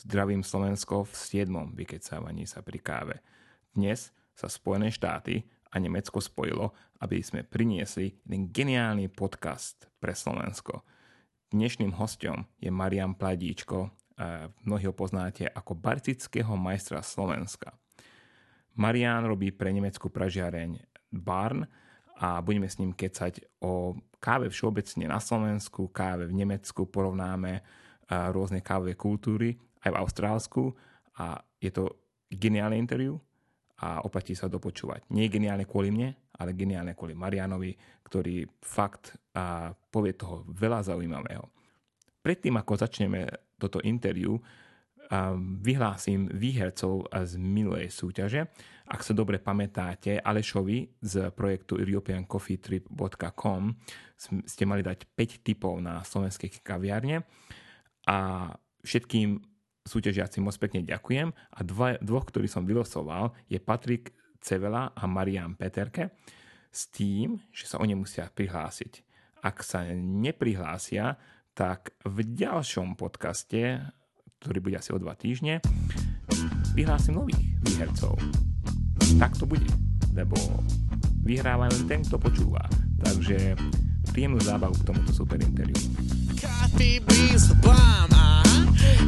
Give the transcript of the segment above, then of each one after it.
Zdravím Slovensko v 7. vykecávaní sa pri káve. Dnes sa Spojené štáty a Nemecko spojilo, aby sme priniesli jeden geniálny podcast pre Slovensko. Dnešným hostom je Marian Pladíčko, mnohí ho poznáte ako barcického majstra Slovenska. Marian robí pre nemeckú pražiareň Barn a budeme s ním kecať o káve všeobecne na Slovensku, káve v Nemecku, porovnáme rôzne kávové kultúry aj v Austrálsku a je to geniálne interview a oplatí sa dopočúvať. Nie geniálne kvôli mne, ale geniálne kvôli Marianovi, ktorý fakt a povie toho veľa zaujímavého. Predtým, ako začneme toto interview, vyhlásim výhercov z minulej súťaže. Ak sa dobre pamätáte, Alešovi z projektu europeancoffeetrip.com ste mali dať 5 typov na slovenské kaviárne a všetkým súťažiacim moc pekne ďakujem a dva, dvoch, ktorý som vylosoval, je Patrik Cevela a Marian Peterke s tým, že sa oni musia prihlásiť. Ak sa neprihlásia, tak v ďalšom podcaste, ktorý bude asi o dva týždne, vyhlásim nových výhercov. Tak to bude, lebo vyhráva len ten, kto počúva. Takže príjemnú zábavu k tomuto super interviu. Coffee beans the bomb,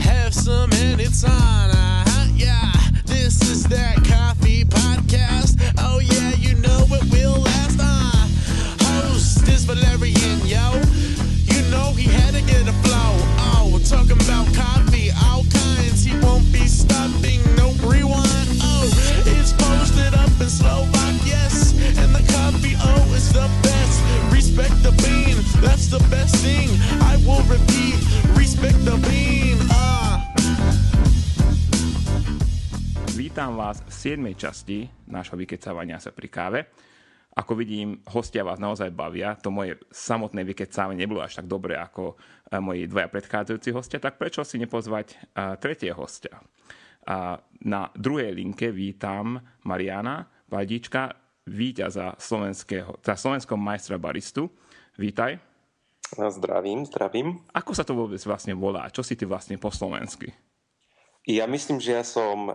Have some and it's on, uh-huh, yeah. This is that coffee podcast. Oh yeah, you know it will last, uh. Host is Valerian, yo. You know he had to get a flow. Oh, we're talking about coffee, all kinds. He won't be stopping, no rewind. Oh, it's posted up in Slovak, yes. And the coffee, oh, is the. Respect the bean, that's the best thing. I will repeat, respect the bean. Vítam vás v 7. časti nášho vykecávania sa pri káve. Ako vidím, hostia vás naozaj bavia. To moje samotné vykecávanie nebolo až tak dobré ako eh, moji dvaja predchádzajúci hostia, tak prečo si nepozvať uh, tretie hostia? Na druhej linke vítam Mariana Valdíčka, víťaza slovenského, teda slovenskom majstra baristu. Vítaj. Zdravím, zdravím. Ako sa to vôbec vlastne volá? Čo si ty vlastne po slovensky? Ja myslím, že ja som e,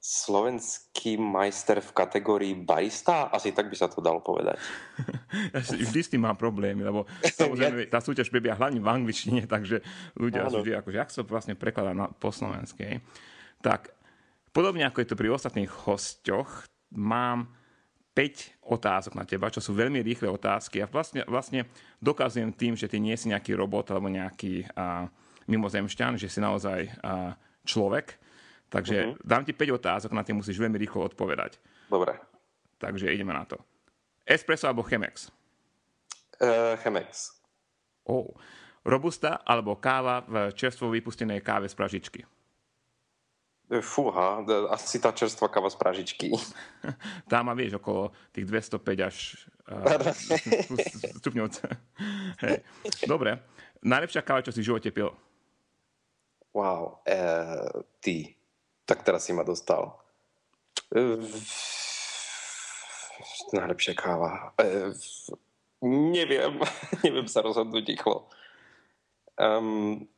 slovenský majster v kategórii barista, asi tak by sa to dalo povedať. ja vždy s tým mám problémy, lebo samozrejme tá súťaž prebieha hlavne v angličtine, takže ľudia Áno. vždy akože, ak sa to vlastne prekladá na, po slovenskej. Tak podobne ako je to pri ostatných hosťoch, mám 5 otázok na teba, čo sú veľmi rýchle otázky a vlastne, vlastne dokazujem tým, že ty nie si nejaký robot alebo nejaký uh, mimozemšťan, že si naozaj uh, človek. Takže uh-huh. dám ti 5 otázok, na tie musíš veľmi rýchlo odpovedať. Dobre. Takže ideme na to. Espresso alebo Chemex? Uh, Chemex. Oh. Robusta alebo káva v čerstvo vypustenej káve z pražičky? E, fúha, asi tá čerstvá káva z pražičky. tá má, vieš, okolo tých 205 až uh, stupňov. hey. Dobre. Najlepšia káva, čo si v živote pil? Wow, e, ty. Tak teraz si ma dostal. E, najlepšia káva. E, neviem. neviem sa rozhodnúť rýchlo. Um,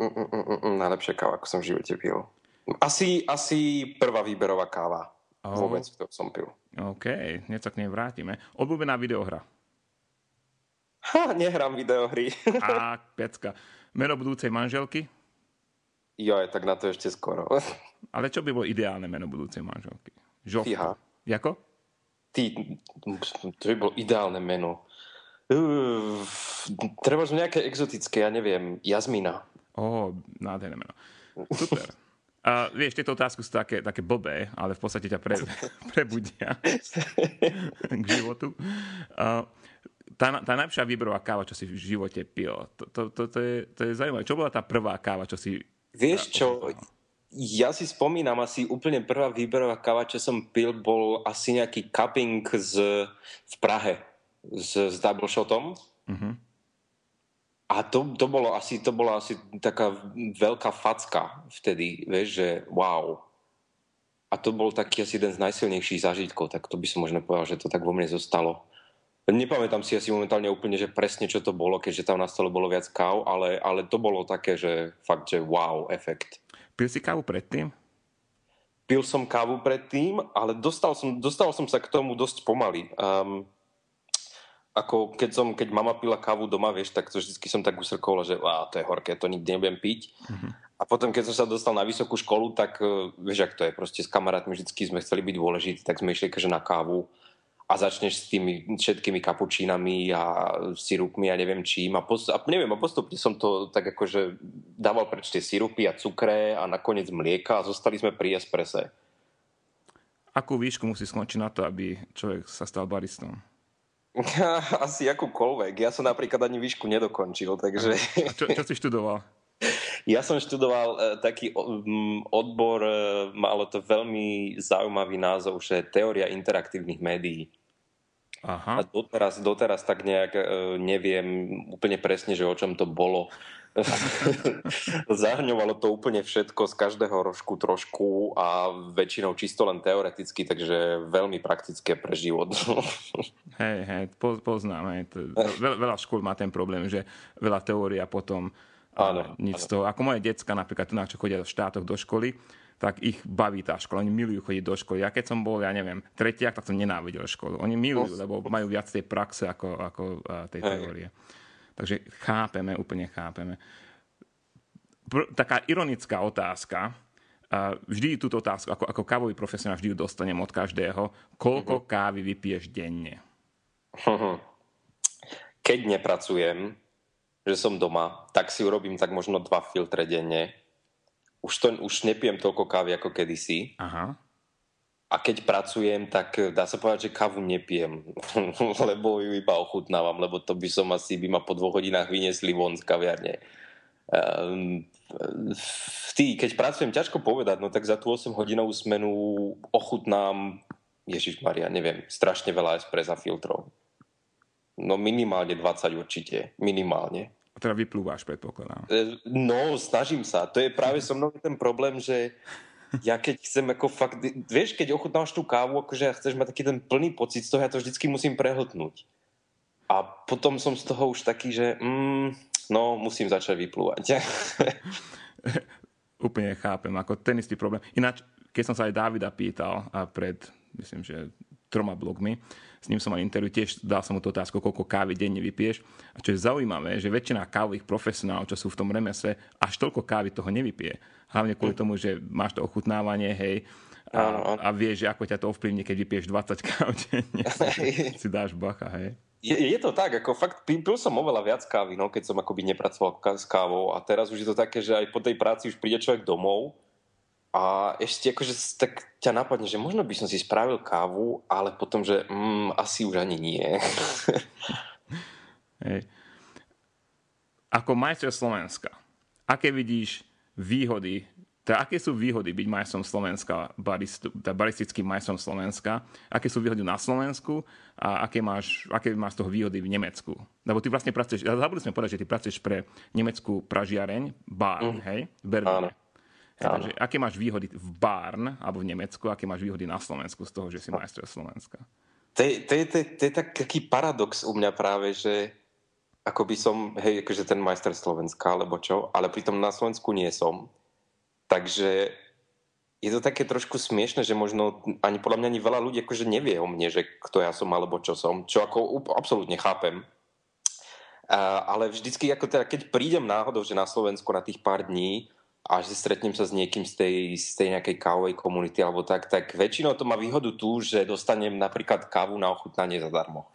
mm, mm, mm, mm, najlepšia káva, ako som v živote pil. Asi, asi prvá výberová káva. Oh. Vôbec, ktorú som pil. OK, niečo k nej vrátime. Obľúbená videohra? Ha, nehrám videohry. A, pecka. Meno budúcej manželky? Jo, tak na to ešte skoro. Ale čo by bolo ideálne meno budúcej manželky? Žofka. Fíha. Jako? Ty, to by bolo ideálne meno. Uh, treba nejaké exotické, ja neviem, Jazmina. Ó, oh, nádherné meno. Super. A vieš, tieto otázky sú také, také blbé, ale v podstate ťa pre, prebudia k životu. Uh, tá, tá najlepšia výberová káva, čo si v živote pil, to, to, to, to, je, to je zaujímavé. Čo bola tá prvá káva, čo si Vieš čo, ja si spomínam asi úplne prvá výberová káva, čo som pil, bol asi nejaký cupping z, v Prahe s, s double shotom. Uh-huh. A to, to, bolo asi, to bola asi taká veľká facka vtedy, vieš, že wow. A to bol taký asi jeden z najsilnejších zážitkov, tak to by som možno povedal, že to tak vo mne zostalo. Nepamätám si asi momentálne úplne, že presne čo to bolo, keďže tam na stole bolo viac káv, ale, ale to bolo také, že fakt, že wow, efekt. Pil si kávu predtým? Pil som kávu predtým, ale dostal som, dostal som sa k tomu dosť pomaly. Um, ako keď, som, keď mama pila kávu doma, vieš, tak to vždy som tak usrkoval, že á, to je horké, to nikdy nebudem piť. Uh-huh. A potom, keď som sa dostal na vysokú školu, tak uh, vieš, ak to je, proste s kamarátmi vždy sme chceli byť dôležití, tak sme išli na kávu a začneš s tými všetkými kapučínami a sirupmi a neviem čím a, post- a neviem, a postupne som to tak akože dával preč tie sirupy a cukre a nakoniec mlieka a zostali sme pri esprese. Akú výšku musí skončiť na to, aby človek sa stal baristom? Asi akúkoľvek. Ja som napríklad ani výšku nedokončil, takže... A čo, čo si študoval? Ja som študoval uh, taký odbor, uh, malo to veľmi zaujímavý názov, že teória interaktívnych médií. Aha. A doteraz, doteraz tak nejak uh, neviem úplne presne, že o čom to bolo. Zahrňovalo to úplne všetko z každého rožku trošku a väčšinou čisto len teoreticky, takže veľmi praktické pre život. hej, hej, poznám. Hej. Veľa, veľa škôl má ten problém, že veľa teória potom Áno, nič áno. z toho. Ako moje decka napríklad, tu čo chodia v štátoch do školy, tak ich baví tá škola. Oni milujú chodiť do školy. Ja keď som bol, ja neviem, tretiak, tak som nenávidel školu. Oni milujú, lebo majú viac tej praxe ako, ako tej teórie. Takže chápeme, úplne chápeme. Pr- taká ironická otázka. Vždy túto otázku, ako, ako kávový profesionál, vždy ju dostanem od každého. Koľko mm-hmm. kávy vypiješ denne? Keď nepracujem, že som doma, tak si urobím tak možno dva filtre denne. Už, to, už nepijem toľko kávy ako kedysi. Aha. A keď pracujem, tak dá sa povedať, že kávu nepijem, lebo ju iba ochutnávam, lebo to by som asi, by ma po dvoch hodinách vyniesli von z kaviarne. Um, tý, keď pracujem, ťažko povedať, no tak za tú 8 hodinovú smenu ochutnám, Ježiš Maria, neviem, strašne veľa espressa filtrov. No minimálne 20 určite, minimálne. A teda vyplúvaš, predpokladám. E, no, snažím sa. To je práve so mnou ten problém, že ja keď chcem ako fakt, vieš, keď ochutnáš tú kávu, akože chceš mať taký ten plný pocit z toho, ja to vždycky musím prehltnúť. A potom som z toho už taký, že mm, no, musím začať vyplúvať. Úplne chápem, ako ten istý problém. Ináč, keď som sa aj Davida pýtal a pred, myslím, že troma blogmi, s ním som mal interview, tiež dal som mu tú otázku, koľko kávy denne vypieš. A čo je zaujímavé, že väčšina kávových profesionálov, čo sú v tom remese, až toľko kávy toho nevypije. Hlavne kvôli tomu, že máš to ochutnávanie, hej, a, a vieš, že ako ťa to ovplyvní, keď vypiješ 20 káv denne. si dáš bacha, hej. Je, je to tak, ako fakt pil som oveľa viac kávy, no, keď som akoby nepracoval s kávou a teraz už je to také, že aj po tej práci už príde človek domov a ešte akože tak ťa napadne, že možno by som si spravil kávu, ale potom, že mm, asi už ani nie. Hej. Ako majster Slovenska, aké vidíš výhody, teda aké sú výhody byť majstrom Slovenska, baristu, teda baristickým majstrom Slovenska, aké sú výhody na Slovensku a aké máš, aké máš z toho výhody v Nemecku? Lebo ty vlastne pracuješ, zabudli sme povedať, že ty pracuješ pre nemeckú pražiareň, bar, mm. hej, v Berlíne. Áno. Takže aké máš výhody v Barn alebo v Nemecku, aké máš výhody na Slovensku z toho, že si majster Slovenska? To je, to, je, to, je, to je taký paradox u mňa práve, že ako by som, hej, akože ten majster Slovenska, alebo čo, ale pritom na Slovensku nie som. Takže je to také trošku smiešne, že možno ani podľa mňa ani veľa ľudí akože nevie o mne, že kto ja som alebo čo som, čo ako absolútne chápem. A, ale vždycky, ako teda, keď prídem náhodou, že na Slovensku na tých pár dní, a že stretnem sa s niekým z tej, z tej nejakej kávovej komunity alebo tak, tak väčšinou to má výhodu tu, že dostanem napríklad kávu na ochutnanie zadarmo.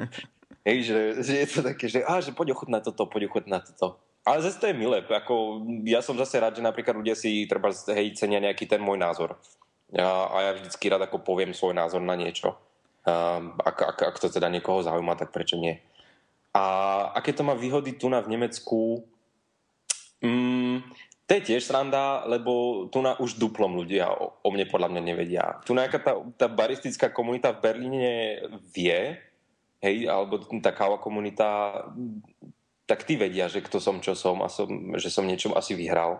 Hej, že, že je to také, že, á, že poď ochutnať toto, poď ochutnať toto. Ale zase to je milé, ako, ja som zase rád, že napríklad ľudia si treba, hej, cenia nejaký ten môj názor. A, a ja vždycky rád ako poviem svoj názor na niečo. A, ak, ak, ak to teda niekoho zaujíma, tak prečo nie? A aké to má výhody tu na v Nemecku? Mm, to je tiež sranda, lebo tu na už duplom ľudia o, o mne podľa mňa nevedia. Tu nejaká tá, tá baristická komunita v Berlíne vie, hej, alebo tá káva komunita, tak tí vedia, že kto som, čo som a som, že som niečo asi vyhral.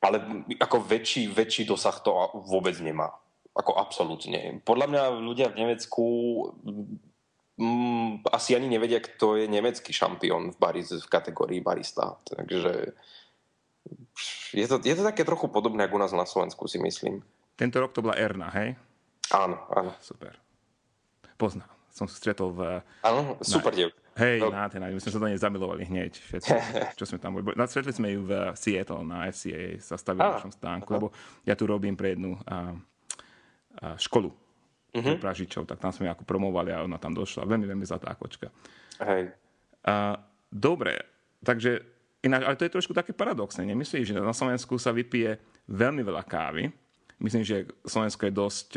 Ale ako väčší, väčší dosah to vôbec nemá. Ako absolútne. Podľa mňa ľudia v Nemecku mm, asi ani nevedia, kto je nemecký šampión v, baris, v kategórii barista. Takže je to, je to také trochu podobné ako u nás na Slovensku, si myslím. Tento rok to bola Erna, hej? Áno, áno. Super. Poznám. Som sa stretol v... Áno, super dievka. Hej, no. nádherná, my sme sa do nej zamilovali hneď, všetci, čo sme tam boli. Stretli sme ju v Seattle na FCA, sa stavili v našom stánku, lebo ja tu robím pre jednu a, a školu uh-huh. pražičov, tak tam sme ako promovali a ona tam došla. Veľmi, veľmi zlatá kočka. Hej. A, dobre, takže ináč, ale to je trošku také paradoxné. Nemyslíš, že na Slovensku sa vypije veľmi veľa kávy. Myslím, že Slovensko je dosť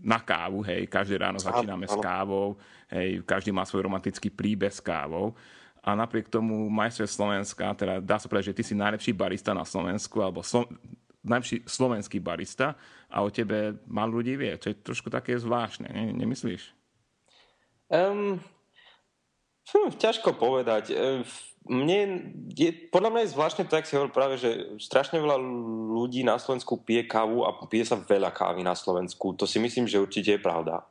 na kávu, hej, každé ráno začíname s kávou, hej, každý má svoj romantický príbeh s kávou. A napriek tomu majster Slovenska, teda dá sa povedať, že ty si najlepší barista na Slovensku, alebo slo, najlepší slovenský barista a o tebe málo ľudí vie, čo je trošku také zvláštne, ne, nemyslíš? Um, hm, ťažko povedať mne je, podľa mňa je zvláštne tak si hovoril práve, že strašne veľa ľudí na Slovensku pije kávu a pije sa veľa kávy na Slovensku. To si myslím, že určite je pravda.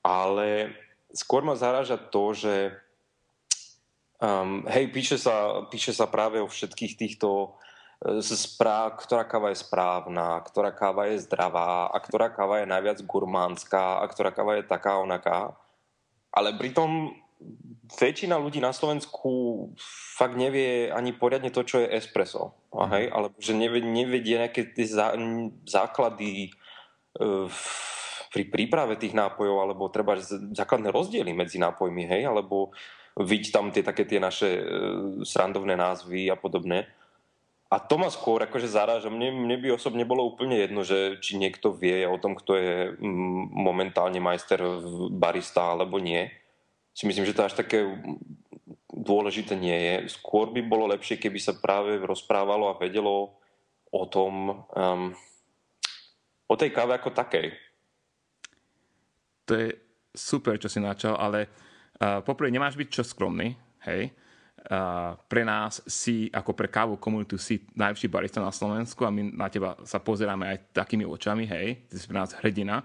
Ale skôr ma zaráža to, že um, hej, píše sa, píše sa práve o všetkých týchto e, správ, ktorá káva je správna, ktorá káva je zdravá a ktorá káva je najviac gurmánska a ktorá káva je taká onaká. Ale pritom väčšina ľudí na Slovensku fakt nevie ani poriadne to, čo je espresso. Mm. Hej? Alebo že nevedie, nevedie nejaké tie zá, základy uh, pri príprave tých nápojov, alebo treba základné rozdiely medzi nápojmi, hej? alebo vidť tam tie také tie naše uh, srandovné názvy a podobné. A to ma skôr akože zaráža. Mne, mne by osobne bolo úplne jedno, že či niekto vie o tom, kto je momentálne majster barista alebo nie si myslím, že to až také dôležité nie je. Skôr by bolo lepšie, keby sa práve rozprávalo a vedelo o tom, um, o tej káve ako takej. To je super, čo si načal, ale uh, poprvé nemáš byť čo skromný, hej. Uh, pre nás si, ako pre kávu komunitu, si najlepší barista na Slovensku a my na teba sa pozeráme aj takými očami, hej, ty si pre nás hrdina.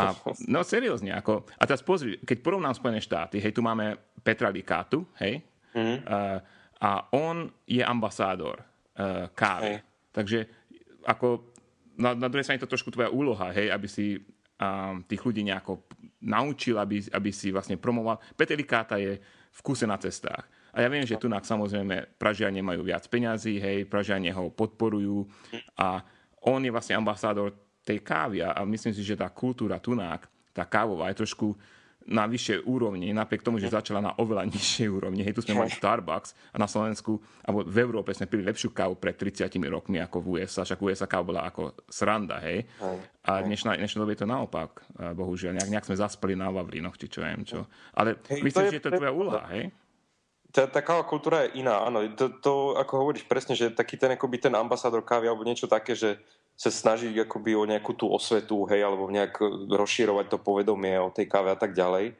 A, no seriózne, ako, a teraz pozri, keď porovnám Spojené štáty, hej, tu máme Petra Likátu, hej, mm-hmm. uh, a on je ambasádor uh, kávy. Hej. Takže ako na, na druhej strane to trošku tvoja úloha, hej, aby si um, tých ľudí nejako naučil, aby, aby si vlastne promoval. Peter Likáta je v kuse na cestách. A ja viem, že tu samozrejme Pražiania majú viac peňazí, hej, Pražiania ho podporujú a on je vlastne ambasádor tej kávy a, myslím si, že tá kultúra tunák, tá kávová je trošku na vyššej úrovni, napriek tomu, že začala na oveľa nižšej úrovni. Hej, tu sme mali Starbucks a na Slovensku, alebo v Európe sme pili lepšiu kávu pred 30 rokmi ako v USA, však USA káva bola ako sranda, hej. A dnešná, dnešná doba je to naopak, bohužiaľ. Nejak, nejak sme zaspali na Vavrinoch, či čo viem čo. Ale hej, myslím, to že je to tvoja úloha, hej? tá, tá káva kultúra je iná, áno. To, to, ako hovoríš presne, že taký ten, akoby ten ambasádor kávy alebo niečo také, že sa snažiť akoby o nejakú tú osvetu, hej, alebo nejak rozširovať to povedomie o tej káve a tak ďalej.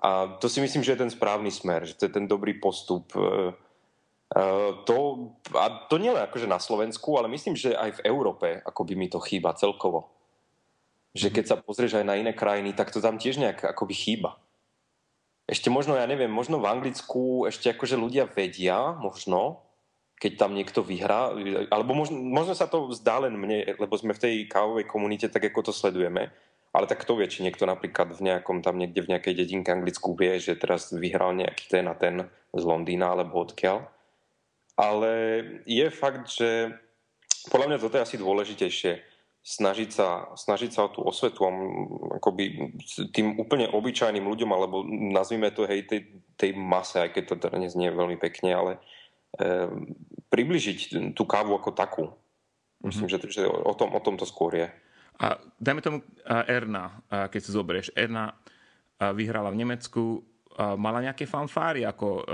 A to si myslím, že je ten správny smer, že to je ten dobrý postup. E, e, to, a to nie len akože na Slovensku, ale myslím, že aj v Európe akoby mi to chýba celkovo. Že keď sa pozrieš aj na iné krajiny, tak to tam tiež nejak akoby chýba. Ešte možno, ja neviem, možno v Anglicku ešte akože ľudia vedia, možno, keď tam niekto vyhrá, alebo možno, možno sa to zdá len mne, lebo sme v tej kávovej komunite, tak ako to sledujeme, ale tak kto vie, či niekto napríklad v nejakom tam niekde v nejakej dedinke Anglicku vie, že teraz vyhral nejaký ten a ten z Londýna alebo odkiaľ. Ale je fakt, že podľa mňa toto je asi dôležitejšie snažiť sa, snažiť sa o tú osvetu akoby tým úplne obyčajným ľuďom, alebo nazvime to hej, tej, tej mase, aj keď to teda neznie veľmi pekne, ale Ehm, približiť tú kávu ako takú. Myslím, mm-hmm. že, že o, tom, o tom to skôr je. A dajme tomu Erna, keď si zoberieš. Erna vyhrala v Nemecku, mala nejaké fanfáry, ako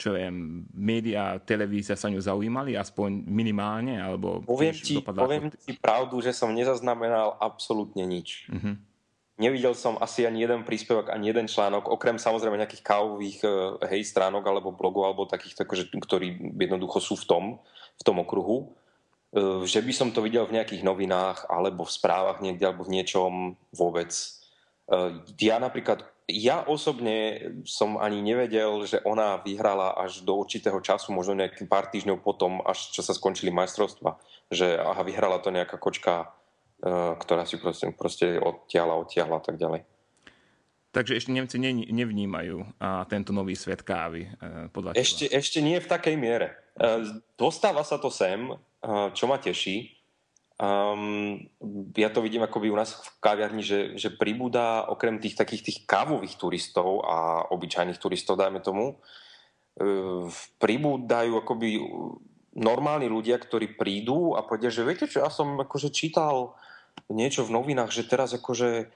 čo viem, média, televízia sa ňu zaujímali, aspoň minimálne, alebo... Poviem ti, poviem ti pravdu, že som nezaznamenal absolútne nič. Mm-hmm. Nevidel som asi ani jeden príspevok, ani jeden článok, okrem samozrejme nejakých kávových eh, hej, stránok alebo blogov, alebo takých, akože, ktorí jednoducho sú v tom, v tom okruhu. Eh, že by som to videl v nejakých novinách, alebo v správach niekde, alebo v niečom vôbec. Eh, ja napríklad, ja osobne som ani nevedel, že ona vyhrala až do určitého času, možno nejakým pár týždňov potom, až čo sa skončili majstrovstva. Že aha, vyhrala to nejaká kočka, ktorá si proste, proste odtiahla, odtiahla a tak ďalej. Takže ešte Nemci ne, nevnímajú a tento nový svet kávy uh, podľa ešte, ešte nie v takej miere. Uh, dostáva sa to sem, čo ma teší, Um, ja to vidím akoby u nás v kaviarni, že, že pribúda okrem tých takých tých kávových turistov a obyčajných turistov, dajme tomu, pribúdajú akoby normálni ľudia, ktorí prídu a povedia, že viete čo, ja som akože čítal niečo v novinách, že teraz akože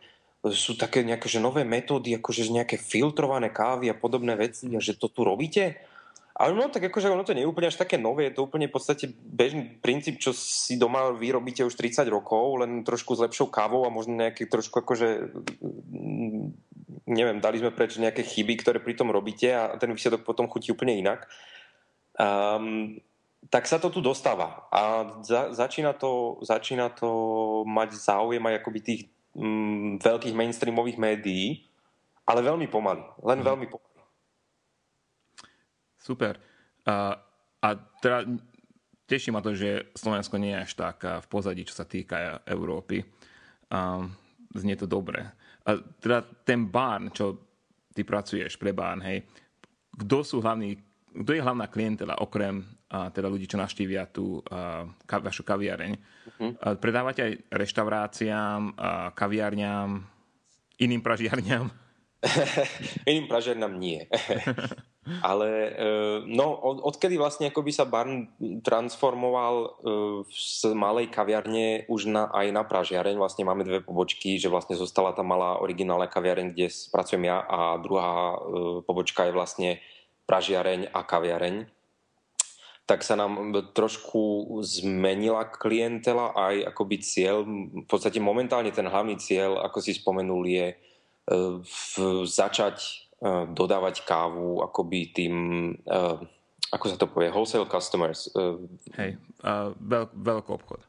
sú také nejaké že nové metódy, akože nejaké filtrované kávy a podobné veci a že to tu robíte ale no tak akože ono to nie je úplne až také nové, je to úplne v podstate bežný princíp, čo si doma vyrobíte už 30 rokov, len trošku s lepšou kávou a možno nejaké trošku akože mm, neviem, dali sme preč nejaké chyby, ktoré pri tom robíte a ten výsledok potom chutí úplne inak. Um, tak sa to tu dostáva a za, začína, to, začína to mať záujem aj akoby tých mm, veľkých mainstreamových médií, ale veľmi pomaly, len mm. veľmi pomaly. Super. A, a teda teší ma to, že Slovensko nie je až tak v pozadí, čo sa týka Európy. A, znie to dobre. A teda ten barn, čo ty pracuješ pre barn, hej, kto sú hlavní, kto je hlavná klientela, okrem a, teda ľudí, čo navštívia tú a, ka, vašu kaviareň. Uh-huh. A, predávate aj reštauráciám, a, kaviarňám, iným pražiarňám? iným pražiarňám nie. Ale e, no, od, odkedy vlastne akoby sa Barn transformoval e, z malej kaviarne už na, aj na pražiareň, vlastne máme dve pobočky, že vlastne zostala tá malá originálna kaviareň, kde pracujem ja a druhá e, pobočka je vlastne pražiareň a kaviareň tak sa nám trošku zmenila klientela aj akoby cieľ. V podstate momentálne ten hlavný cieľ, ako si spomenul, je v, začať Eh, dodávať kávu akoby tým, uh, ako sa to povie, wholesale customers. Hej, veľk, veľký obchod.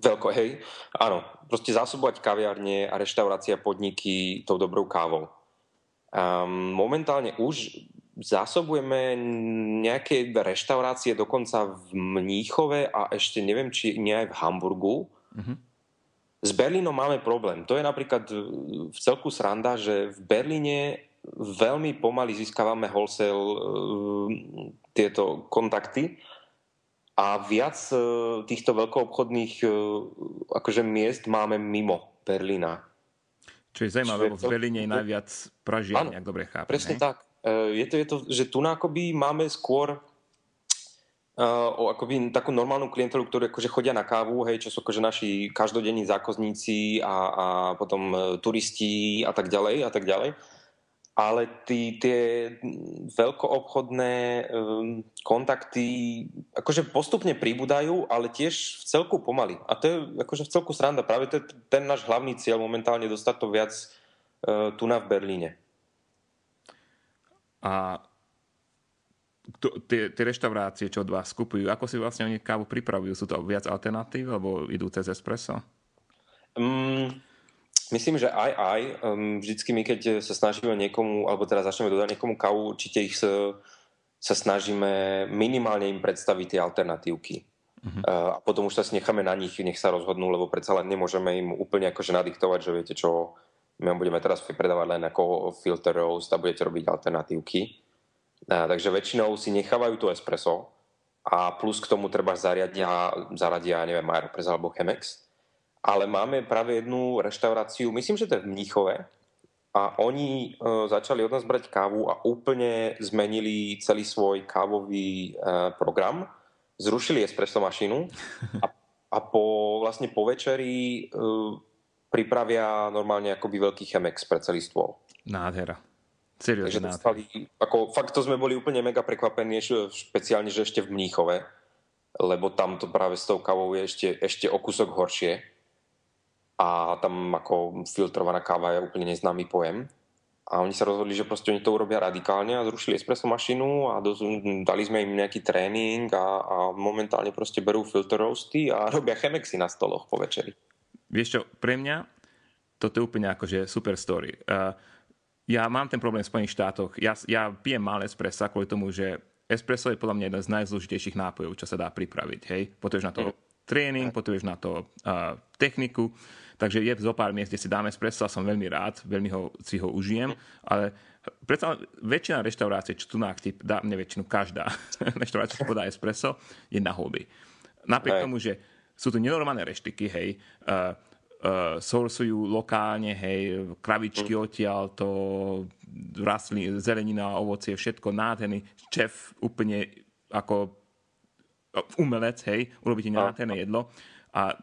Veľko, hej, áno. Proste zásobovať kaviarne a reštaurácia podniky tou dobrou kávou. Um, momentálne už zásobujeme nejaké reštaurácie dokonca v Mníchove a ešte neviem, či nie aj v Hamburgu. Uh-huh. S Berlínom máme problém. To je napríklad v celku sranda, že v Berlíne veľmi pomaly získavame wholesale uh, tieto kontakty a viac uh, týchto veľkoobchodných akože miest máme mimo Berlína. Čo je zaujímavé, lebo v Berlíne je najviac pražiarní, ak dobre chápem. Presne ne? tak. Je to, je to, že tu akoby máme skôr uh, o akoby takú normálnu klientelu, ktorí akože chodia na kávu, hej, čo sú akože naši každodenní zákozníci a, a potom turisti a tak ďalej a tak ďalej ale tí, tie veľkoobchodné um, kontakty akože postupne pribúdajú, ale tiež v celku pomaly. A to je akože v celku sranda. Práve to je ten náš hlavný cieľ momentálne dostať to viac uh, tu na v Berlíne. A to, tie, tie reštaurácie, čo od vás skupujú, ako si vlastne oni kávu pripravujú? Sú to viac alternatív, alebo idú cez espresso? Um, Myslím, že aj aj. Um, vždycky my, keď sa snažíme niekomu, alebo teraz začneme dodať niekomu kávu, určite ich sa, sa snažíme minimálne im predstaviť tie alternatívky. Uh-huh. Uh, a potom už sa necháme na nich, nech sa rozhodnú, lebo predsa len nemôžeme im úplne akože nadiktovať, že viete čo, my budeme teraz predávať len ako filter roast a budete robiť alternatívky. Takže väčšinou si nechávajú to espresso a plus k tomu treba zariadia, zaradia, neviem, Aeropress alebo Chemex ale máme práve jednu reštauráciu, myslím, že to je v Mníchove, a oni e, začali od nás brať kávu a úplne zmenili celý svoj kávový e, program. Zrušili espresso mašinu a, a po, vlastne po večeri e, pripravia normálne akoby veľký chemex pre celý stôl. Nádhera. Seriózne dostali, ako, fakt to sme boli úplne mega prekvapení, špeciálne, že ešte v Mníchove, lebo tam to práve s tou kávou je ešte, ešte o kúsok horšie a tam ako filtrovaná káva je úplne neznámy pojem. A oni sa rozhodli, že proste oni to urobia radikálne a zrušili espresso mašinu a do, dali sme im nejaký tréning a, a momentálne proste berú filter roasty a robia chemexy na stoloch po večeri. Vieš čo, pre mňa toto je úplne akože super story. Uh, ja mám ten problém v Spojených štátoch. Ja, ja pijem malé espresso kvôli tomu, že espresso je podľa mňa jeden z najzložitejších nápojov, čo sa dá pripraviť. Hej? Potrebuješ na to mm. tréning, potrebuješ na to uh, techniku. Takže je zo pár miest, kde si dáme espresso a som veľmi rád, veľmi ho, si ho užijem, ale predsa väčšina reštaurácií, čo tu na aktív, dá, ne väčšinu, každá reštaurácia, čo podá espresso, je na hobby. Napriek tomu, že sú tu nenormálne reštiky, hej, uh, uh, sourcujú lokálne, hej, kravičky mm. odtiaľ, to rastliny, zelenina, ovocie, všetko nádherný. Šéf úplne ako umelec, hej, urobíte nádherné jedlo a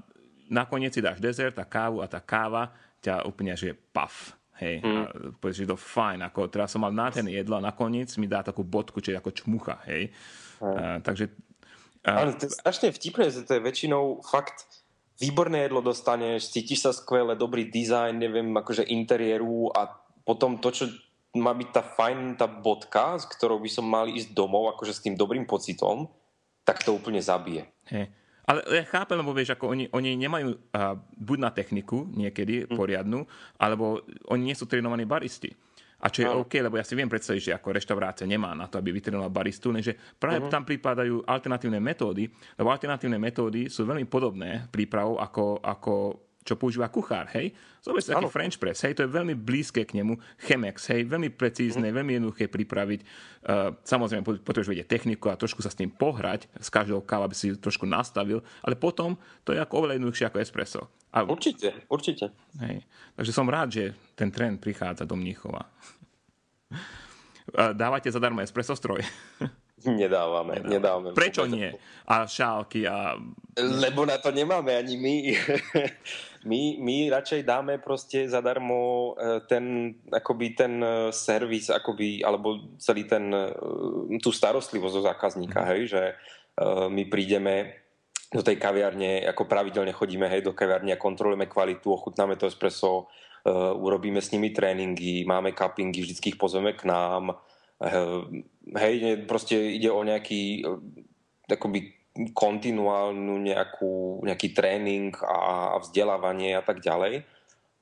nakoniec si dáš dezert a kávu a tá káva ťa úplne, že paf. Hej, mm. a že to fajn, ako teraz som mal nádherné jedlo a nakoniec mi dá takú bodku, čiže ako čmucha, hej. Mm. A, takže... A... Ale to je strašne vtipné, že to je väčšinou fakt výborné jedlo dostaneš, cítiš sa skvele, dobrý dizajn, neviem, akože interiéru a potom to, čo má byť tá fajn, tá bodka, s ktorou by som mal ísť domov, akože s tým dobrým pocitom, tak to úplne zabije. Hey. Ale ja chápem, lebo vieš, ako oni, oni nemajú uh, buď na techniku niekedy mm. poriadnu, alebo oni nie sú trénovaní baristi. A čo je no. OK, lebo ja si viem predstaviť, že ako reštaurácia nemá na to, aby vytrénovala baristu, lenže práve uh-huh. tam pripadajú alternatívne metódy, lebo alternatívne metódy sú veľmi podobné prípravou ako, ako čo používa kuchár, hej? Zober si taký French press, hej, to je veľmi blízke k nemu, Chemex, hej, veľmi precízne, mm. veľmi jednoduché pripraviť. Uh, samozrejme, potrebuješ vedieť techniku a trošku sa s tým pohrať, s každou kávou, aby si ju trošku nastavil, ale potom to je ako oveľa jednoduchšie ako espresso. A, určite, určite. Hej. Takže som rád, že ten trend prichádza do Mníchova. Dávate zadarmo espresso stroj? Nedávame, nedávame. Prečo nie? A šálky a... Lebo na to nemáme ani my. my, my radšej dáme proste zadarmo e, ten, akoby ten e, servis, akoby, alebo celý ten, e, tú starostlivosť zo zákazníka, mm. hej, že my prídeme do tej kaviarne, ako pravidelne chodíme hej, do kaviarne a kontrolujeme kvalitu, ochutnáme to espresso, urobíme s nimi tréningy, máme cuppingy, vždycky ich pozveme k nám, hej, proste ide o nejaký akoby kontinuálnu nejakú, nejaký tréning a, a vzdelávanie a tak ďalej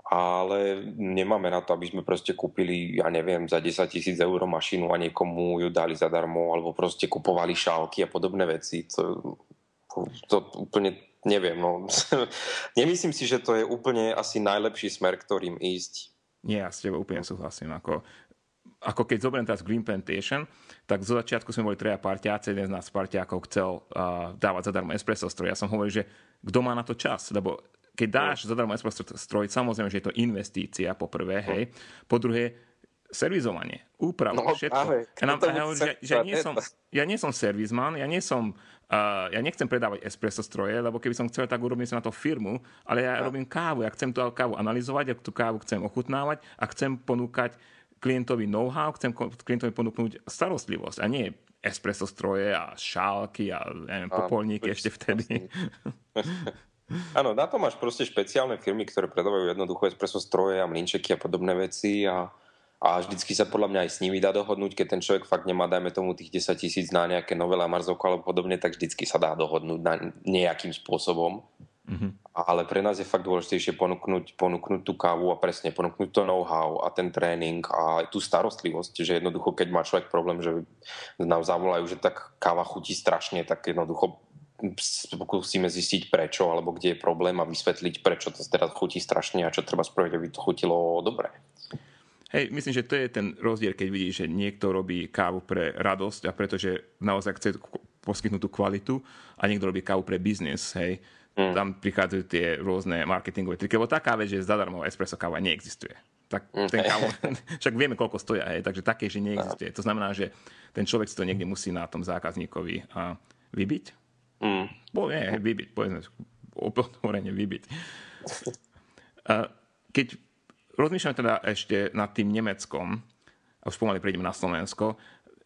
ale nemáme na to, aby sme proste kúpili, ja neviem, za 10 tisíc eur mašinu a niekomu ju dali zadarmo, alebo proste kupovali šálky a podobné veci. To, to úplne neviem. No. Nemyslím si, že to je úplne asi najlepší smer, ktorým ísť. Nie, ja s tebou úplne súhlasím. Ako ako keď zoberiem teraz Green Plantation, tak zo začiatku sme boli treja parťáci, jeden z nás parťákov chcel uh, dávať zadarmo espresso stroj. Ja som hovoril, že kto má na to čas, lebo keď dáš no. zadarmo espresso stroj, samozrejme, že je to investícia po prvé, hej. Po druhé, servizovanie, úprava, no, všetko. Práve, ja, nám, ja, že, že ja, nie som, ja nie som servisman, ja nie som, uh, ja nechcem predávať espresso stroje, lebo keby som chcel, tak urobím si na to firmu, ale ja no. robím kávu, ja chcem tú kávu analyzovať, ja tú kávu chcem ochutnávať a chcem ponúkať klientovi know-how, chcem klientovi ponúknuť starostlivosť a nie espresso stroje a šálky a neviem, popolníky ešte vtedy. Áno, na to máš proste špeciálne firmy, ktoré predávajú jednoducho espresso stroje a mlinčeky a podobné veci a, a vždycky sa podľa mňa aj s nimi dá dohodnúť, keď ten človek fakt nemá, dajme tomu tých 10 tisíc na nejaké nové Marzoko alebo podobne, tak vždycky sa dá dohodnúť na nejakým spôsobom. Mm-hmm. Ale pre nás je fakt dôležitejšie ponúknuť, ponúknuť tú kávu a presne ponúknuť to know-how a ten tréning a tú starostlivosť, že jednoducho, keď má človek problém, že nám zavolajú, že tak káva chutí strašne, tak jednoducho pokúsime zistiť prečo, alebo kde je problém a vysvetliť, prečo to teda chutí strašne a čo treba spraviť, aby to chutilo dobre. Hej, myslím, že to je ten rozdiel, keď vidíš, že niekto robí kávu pre radosť a pretože naozaj chce poskytnúť tú kvalitu a niekto robí kávu pre biznis, hej Mm. Tam prichádzajú tie rôzne marketingové triky, lebo taká vec, že zadarmo espresso káva neexistuje. Tak mm. ten kávo, však vieme, koľko stoja, hej, takže také, že neexistuje. To znamená, že ten človek si to niekde musí na tom zákazníkovi a, vybiť. Mm. Bo, nie, vybiť, povedzme, otvorene vybiť. A, keď rozmýšľame teda ešte nad tým Nemeckom, a už pomaly prejdeme na Slovensko,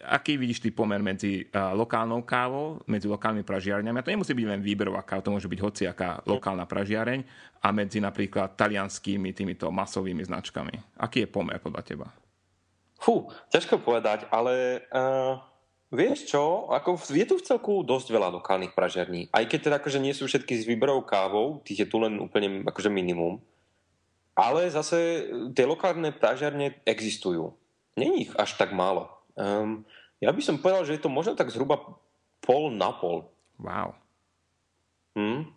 aký vidíš ty pomer medzi lokálnou kávou, medzi lokálnymi pražiarňami, a to nemusí byť len výberová káva, to môže byť hociaká lokálna pražiareň, a medzi napríklad talianskými týmito masovými značkami. Aký je pomer podľa teba? Fú, ťažko povedať, ale uh, vieš čo, ako je tu v celku dosť veľa lokálnych pražiarní. Aj keď teda akože nie sú všetky s výberovou kávou, tých je tu len úplne akože minimum. Ale zase tie lokálne pražiarne existujú. Není ich až tak málo. Um, ja by som povedal, že je to možno tak zhruba pol na pol. Wow. Hm?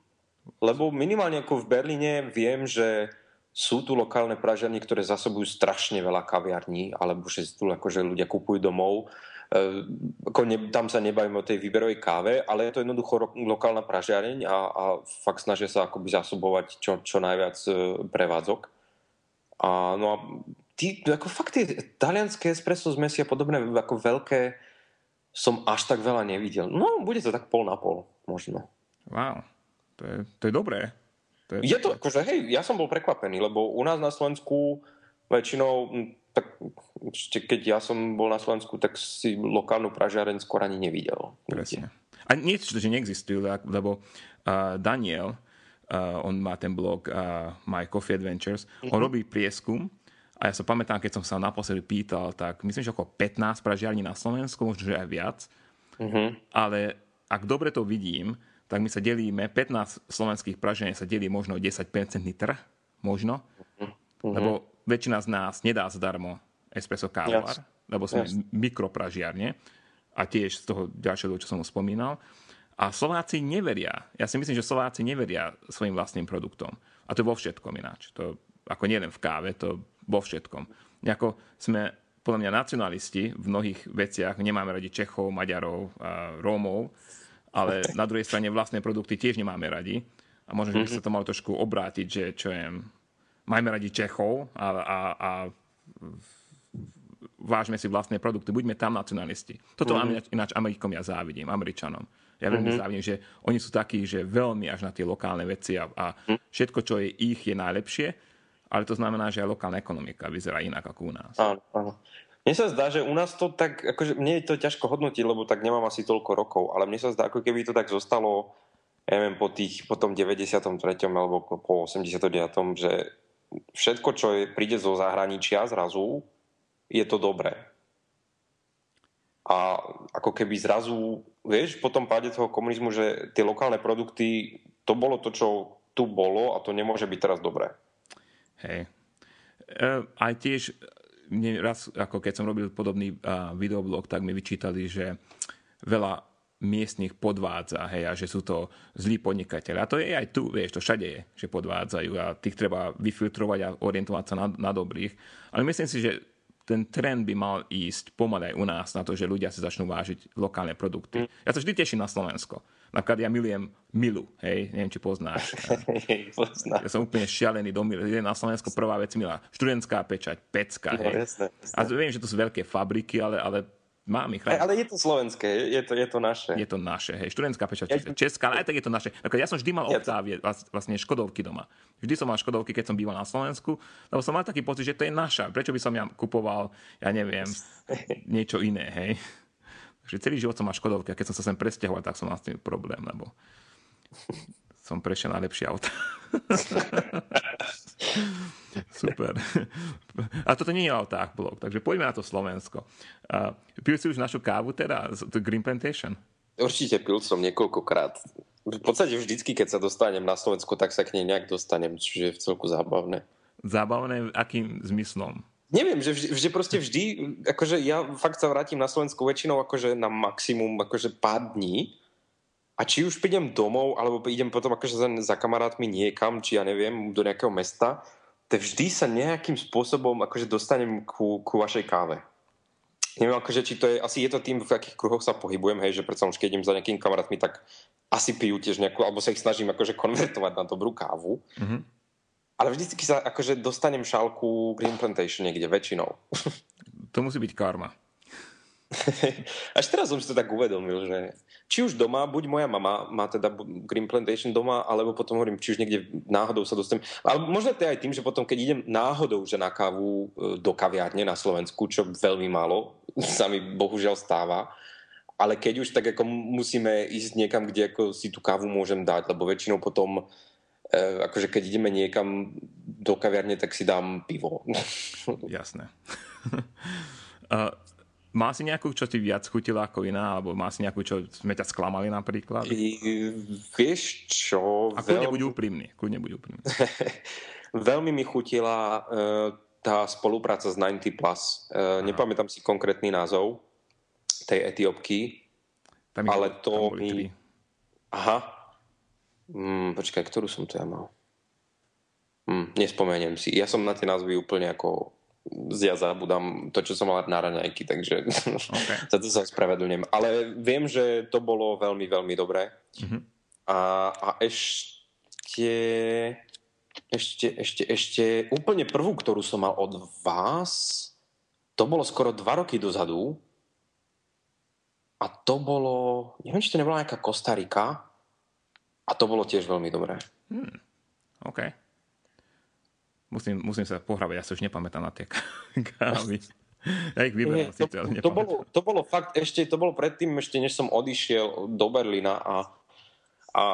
Lebo minimálne ako v Berlíne viem, že sú tu lokálne pražiarny, ktoré zasobujú strašne veľa kaviarní, alebo že tu akože ľudia kupujú domov. E, ako ne, tam sa nebavíme o tej výberovej káve, ale je to jednoducho ro, lokálna pražiareň a, a fakt snažia sa akoby zasobovať čo, čo najviac e, prevádzok. A, no a tí, ako fakt tie talianské espresso zmesi a podobné ako veľké som až tak veľa nevidel. No, bude to tak pol na pol, možno. Wow, to je, to je dobré. To je, je to, akože, hej, ja som bol prekvapený, lebo u nás na Slovensku väčšinou, tak keď ja som bol na Slovensku, tak si lokálnu pražiareň skôr ani nevidel. Presne. A niečo, že neexistujú, lebo uh, Daniel, uh, on má ten blog uh, My Coffee Adventures, uh-huh. on mhm. robí prieskum a ja sa pamätám, keď som sa naposledy pýtal, tak myslím, že okolo 15 pražiarní na Slovensku, možno, že aj viac. Uh-huh. Ale ak dobre to vidím, tak my sa delíme, 15 slovenských pražení sa delí možno 10% trh, možno, uh-huh. lebo väčšina z nás nedá zdarmo espresso kávar, yes. lebo sme yes. mikropražiarne a tiež z toho ďalšieho, čo som spomínal. A Slováci neveria. Ja si myslím, že Slováci neveria svojim vlastným produktom. A to je vo všetkom ináč. To, ako nielen v káve, to vo všetkom. Nejako sme podľa mňa nacionalisti v mnohých veciach, nemáme radi Čechov, Maďarov, Rómov, ale na druhej strane vlastné produkty tiež nemáme radi. A možno, že by sa to malo trošku obrátiť, že čo je, majme radi Čechov a, a, a vážme si vlastné produkty, buďme tam nacionalisti. Toto mm-hmm. ináč Amerikom ja závidím, Američanom. Ja veľmi mm-hmm. závidím, že oni sú takí, že veľmi až na tie lokálne veci a, a mhm. všetko, čo je ich, je najlepšie, ale to znamená, že aj lokálna ekonomika vyzerá inak ako u nás. Áno, áno. Mne sa zdá, že u nás to tak, akože mne je to ťažko hodnotiť, lebo tak nemám asi toľko rokov, ale mne sa zdá, ako keby to tak zostalo, ja neviem, po, tých, po tom 93. alebo po 89. že všetko, čo je, príde zo zahraničia zrazu, je to dobré. A ako keby zrazu, vieš, po tom páde toho komunizmu, že tie lokálne produkty, to bolo to, čo tu bolo a to nemôže byť teraz dobré. Hej. Uh, aj tiež mne raz, ako keď som robil podobný videoblog, tak mi vyčítali, že veľa miestnych podvádza, hej, a že sú to zlí podnikateľi. A to je aj tu, vieš, to všade je, že podvádzajú a tých treba vyfiltrovať a orientovať sa na, na dobrých. Ale myslím si, že ten trend by mal ísť pomalej u nás na to, že ľudia si začnú vážiť lokálne produkty. Mm. Ja sa vždy teším na Slovensko. Napríklad ja milujem Milu, hej, neviem, či poznáš. ja som úplne šialený do Milu. Je na Slovensku prvá vec Mila. Študentská pečať, pecka, no, hej. Jasné, jasné. A viem, že to sú veľké fabriky, ale, ale mám ich rád. Ale je to slovenské, je to, je to naše. Je to naše, hej. Študentská pečať, ja, česká, ale aj tak je to naše. Ja som vždy mal Octavie, vlastne Škodovky doma. Vždy som mal Škodovky, keď som býval na Slovensku, lebo som mal taký pocit, že to je naša. Prečo by som ja kupoval, ja neviem, niečo iné, hej. Takže celý život som mal Škodovky a keď som sa sem presťahoval, tak som mal s tým problém, lebo som prešiel na lepšie auta. Super. A toto nie je autách blog, takže poďme na to Slovensko. Uh, pil si už našu kávu teda, z Green Plantation? Určite pil som niekoľkokrát. V podstate vždycky, keď sa dostanem na Slovensko, tak sa k nej nejak dostanem, čiže je v celku zábavné. Zábavné akým zmyslom? Neviem, že, vždy, že proste vždy, akože ja fakt sa vrátim na Slovensku väčšinou akože na maximum akože pár dní a či už prídem domov, alebo idem potom akože za, za kamarátmi niekam, či ja neviem, do nejakého mesta, to vždy sa nejakým spôsobom akože dostanem ku, ku vašej káve. Neviem, akože, či to je, asi je to tým, v akých kruhoch sa pohybujem, hej, že predsa už keď idem za nejakými kamarátmi, tak asi pijú tiež nejakú, alebo sa ich snažím akože konvertovať na dobrú kávu. Mm-hmm. Ale vždycky sa akože dostanem šálku Green Plantation niekde, väčšinou. To musí byť karma. Až teraz som si to tak uvedomil, že či už doma, buď moja mama má teda Green Plantation doma, alebo potom hovorím, či už niekde náhodou sa dostanem. Ale možno to je aj tým, že potom, keď idem náhodou že na kávu e, do kaviárne na Slovensku, čo veľmi málo sa mi bohužiaľ stáva, ale keď už tak ako musíme ísť niekam, kde ako si tú kávu môžem dať, lebo väčšinou potom E, akože keď ideme niekam do kaviarne, tak si dám pivo. Jasné. uh, má si nejakú, čo ti viac chutila ako iná, alebo má si nejakú, čo sme ťa sklamali napríklad? I, vieš čo? A kľudne veľmi... buď úprimný. Kľudne buď úprimný. Veľmi mi chutila uh, tá spolupráca s 90+. Plus. Uh, nepamätám si konkrétny názov tej etiópky, Tam ich- ale tam to boli mi... tri. Aha. Mm, počkaj, ktorú som to ja mal? Mm, nespomeniem si. Ja som na tie názvy úplne ako ja zabudám to, čo som mal na raňajky, takže Okay. za to sa ospravedlňujem. Ale viem, že to bolo veľmi, veľmi dobré. Mhm. A, a ešte, ešte, ešte, ešte úplne prvú, ktorú som mal od vás, to bolo skoro dva roky dozadu. A to bolo, neviem, či to nebola nejaká Kostarika. A to bolo tiež veľmi dobré. OK. Musím, musím sa pohrávať, ja sa už nepamätám na tie kávy. Ja ich vyberám Nie, síce, to, ale to, bolo, to bolo fakt ešte, to bolo predtým, ešte než som odišiel do Berlína a, a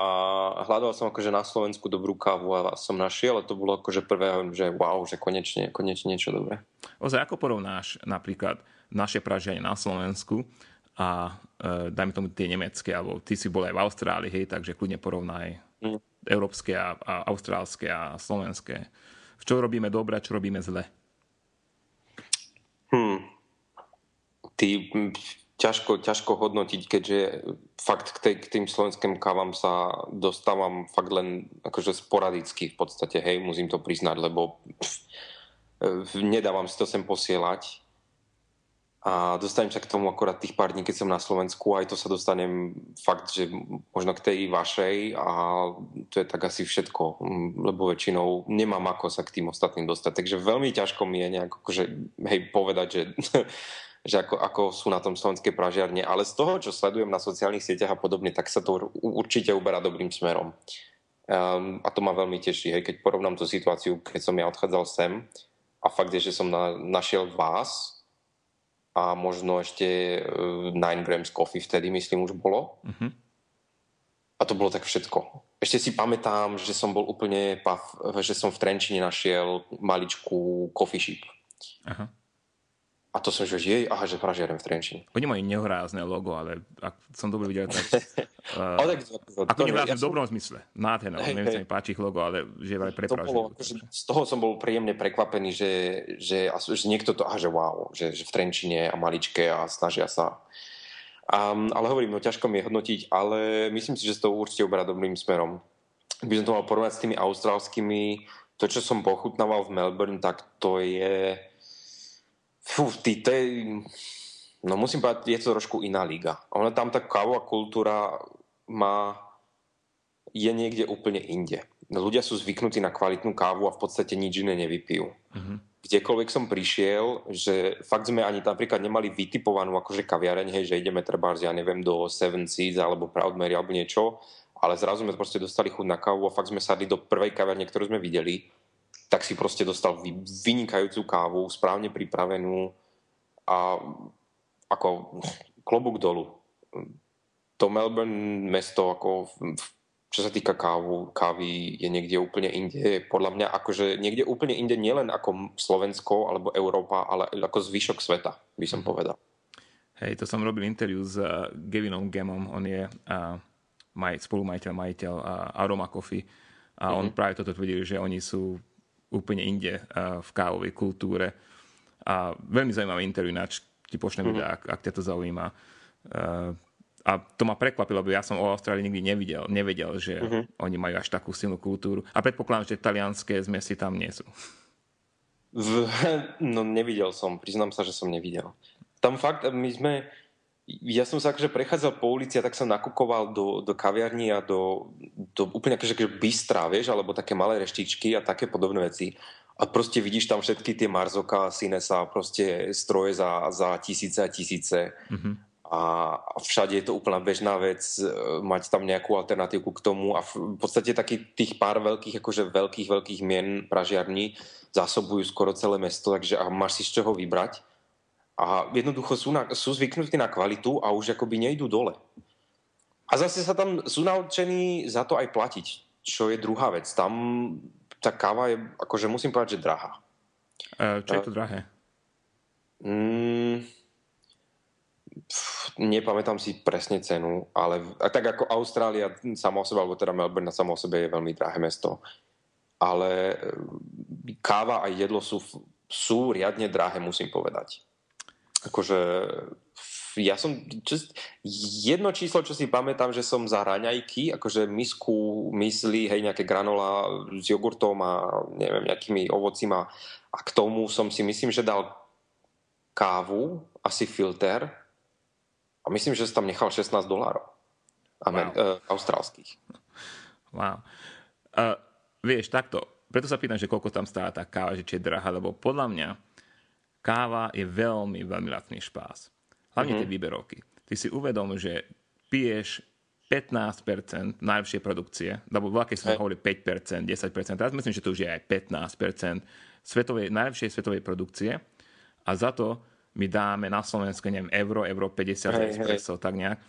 hľadal som akože na Slovensku dobrú kávu a som našiel a to bolo akože prvé, že wow, že konečne, konečne niečo dobré. Ozaj, ako porovnáš napríklad naše praženie na Slovensku a e, dajme tomu tie nemecké, alebo ty si bol aj v Austrálii, hej, takže kľudne porovnaj Mm. európske a, a austrálske a slovenské. Čo robíme dobre a čo robíme zle? Hmm. Ty, ťažko, ťažko hodnotiť, keďže fakt k, tej, k tým slovenským kávam sa dostávam fakt len akože sporadicky v podstate, hej, musím to priznať, lebo pff, eh, nedávam si to sem posielať a dostanem sa k tomu akorát tých pár dní, keď som na Slovensku, aj to sa dostanem fakt, že možno k tej vašej a to je tak asi všetko, mm, lebo väčšinou nemám ako sa k tým ostatným dostať, takže veľmi ťažko mi je nejak akože, hej, povedať, že, že ako, ako sú na tom slovenské pražiarne, ale z toho, čo sledujem na sociálnych sieťach a podobne, tak sa to určite uberá dobrým smerom. Um, a to ma veľmi teší, hej, keď porovnám tú situáciu, keď som ja odchádzal sem a fakt je, že som na, našiel vás a možno ešte uh, 9 grams coffee vtedy, myslím, už bolo. Mhm. A to bolo tak všetko. Ešte si pamätám, že som bol úplne pav, že som v Trenčine našiel maličkú coffee ship. Aha. A to som že jej, aha, že pražiarem v Trenčine. Oni majú nehorázne logo, ale ak som dobre videl, tak... Uh, Ale tak, to, ako nehorázne ja v dobrom zmysle. Nádherné, Hej, neviem, sa hej. mi páči ich logo, ale že vraj prepražujú. akože, z toho som bol príjemne prekvapený, že, že, že niekto to, aha, že wow, že, že v Trenčine a maličké a snažia sa. Um, ale hovorím, no ťažko mi je hodnotiť, ale myslím si, že to určite uberá dobrým smerom. By som to mal porovnať s tými austrálskymi, to, čo som pochutnával v Melbourne, tak to je... Fú, ty, to je... No musím povedať, je to trošku iná liga. Ona tam tá kávová kultúra má je niekde úplne inde. Ľudia sú zvyknutí na kvalitnú kávu a v podstate nič iné nevypijú. Mhm. Kdekoľvek som prišiel, že fakt sme ani napríklad nemali vytipovanú akože kaviareň, hej, že ideme treba, ja neviem, do Seven Seeds alebo Proudmary alebo niečo, ale zrazu sme proste dostali chuť na kávu a fakt sme sadli do prvej kaviarne, ktorú sme videli, tak si proste dostal vy- vynikajúcu kávu, správne pripravenú a ako klobúk dolu. To Melbourne mesto ako čo sa týka kávu, kávy je niekde úplne inde. Podľa mňa akože niekde úplne inde nielen ako Slovensko alebo Európa, ale ako zvyšok sveta, by som povedal. Hej, to som robil interview s uh, Gavinom Gemom, on je uh, maj, spolumajiteľ, majiteľ uh, Aroma Coffee a on práve toto tvrdil, že oni sú úplne inde v kávovej kultúre a veľmi zaujímavé interview, ináč ti pošlem mm ak, ak ťa to zaujíma. A to ma prekvapilo, lebo ja som o Austrálii nikdy nevidel, nevedel, že oni majú až takú silnú kultúru. A predpokladám, že talianské zmesi tam nie sú. No nevidel som, priznám sa, že som nevidel. Tam fakt, my sme, ja som sa akože prechádzal po ulici a tak som nakukoval do, do kaviarní a do, do úplne akože, bystra, vieš, alebo také malé reštičky a také podobné veci. A proste vidíš tam všetky tie Marzoka, Sinesa, proste stroje za, za tisíce a tisíce. Mhm. A, všade je to úplná bežná vec e, mať tam nejakú alternatívku k tomu a v, podstate takých tých pár veľkých, akože veľkých, veľkých mien pražiarní zásobujú skoro celé mesto, takže a máš si z čoho vybrať. A jednoducho sú, na, sú zvyknutí na kvalitu a už akoby nejdú dole. A zase sa tam sú naučení za to aj platiť, čo je druhá vec. Tam tá káva je, akože musím povedať, že drahá. Uh, čo je to drahé? Mm, pf, nepamätám si presne cenu, ale a tak ako Austrália sama o sebe, alebo teda Melbourne sama o sebe je veľmi drahé mesto. ale káva a jedlo sú, sú riadne drahé, musím povedať. Akože ja som, just, jedno číslo, čo si pamätám, že som za raňajky, akože misku mysli, hej, nejaké granola s jogurtom a neviem, nejakými ovocima a k tomu som si myslím, že dal kávu, asi filter a myslím, že som tam nechal 16 dolárov wow. uh, austrálskych. Wow. Uh, vieš, takto, preto sa pýtam, že koľko tam stála tá káva, že či je drahá, lebo podľa mňa káva je veľmi, veľmi lacný špás. Hlavne mm-hmm. tie výberovky. Ty si uvedom, že piješ 15% najlepšej produkcie, lebo veľké sme hovorili 5%, 10%, teraz myslím, že to už je aj 15% svetovej, najlepšej svetovej produkcie a za to my dáme na Slovensku, neviem, euro, euro 50 hej, espresso, hej. tak nejak.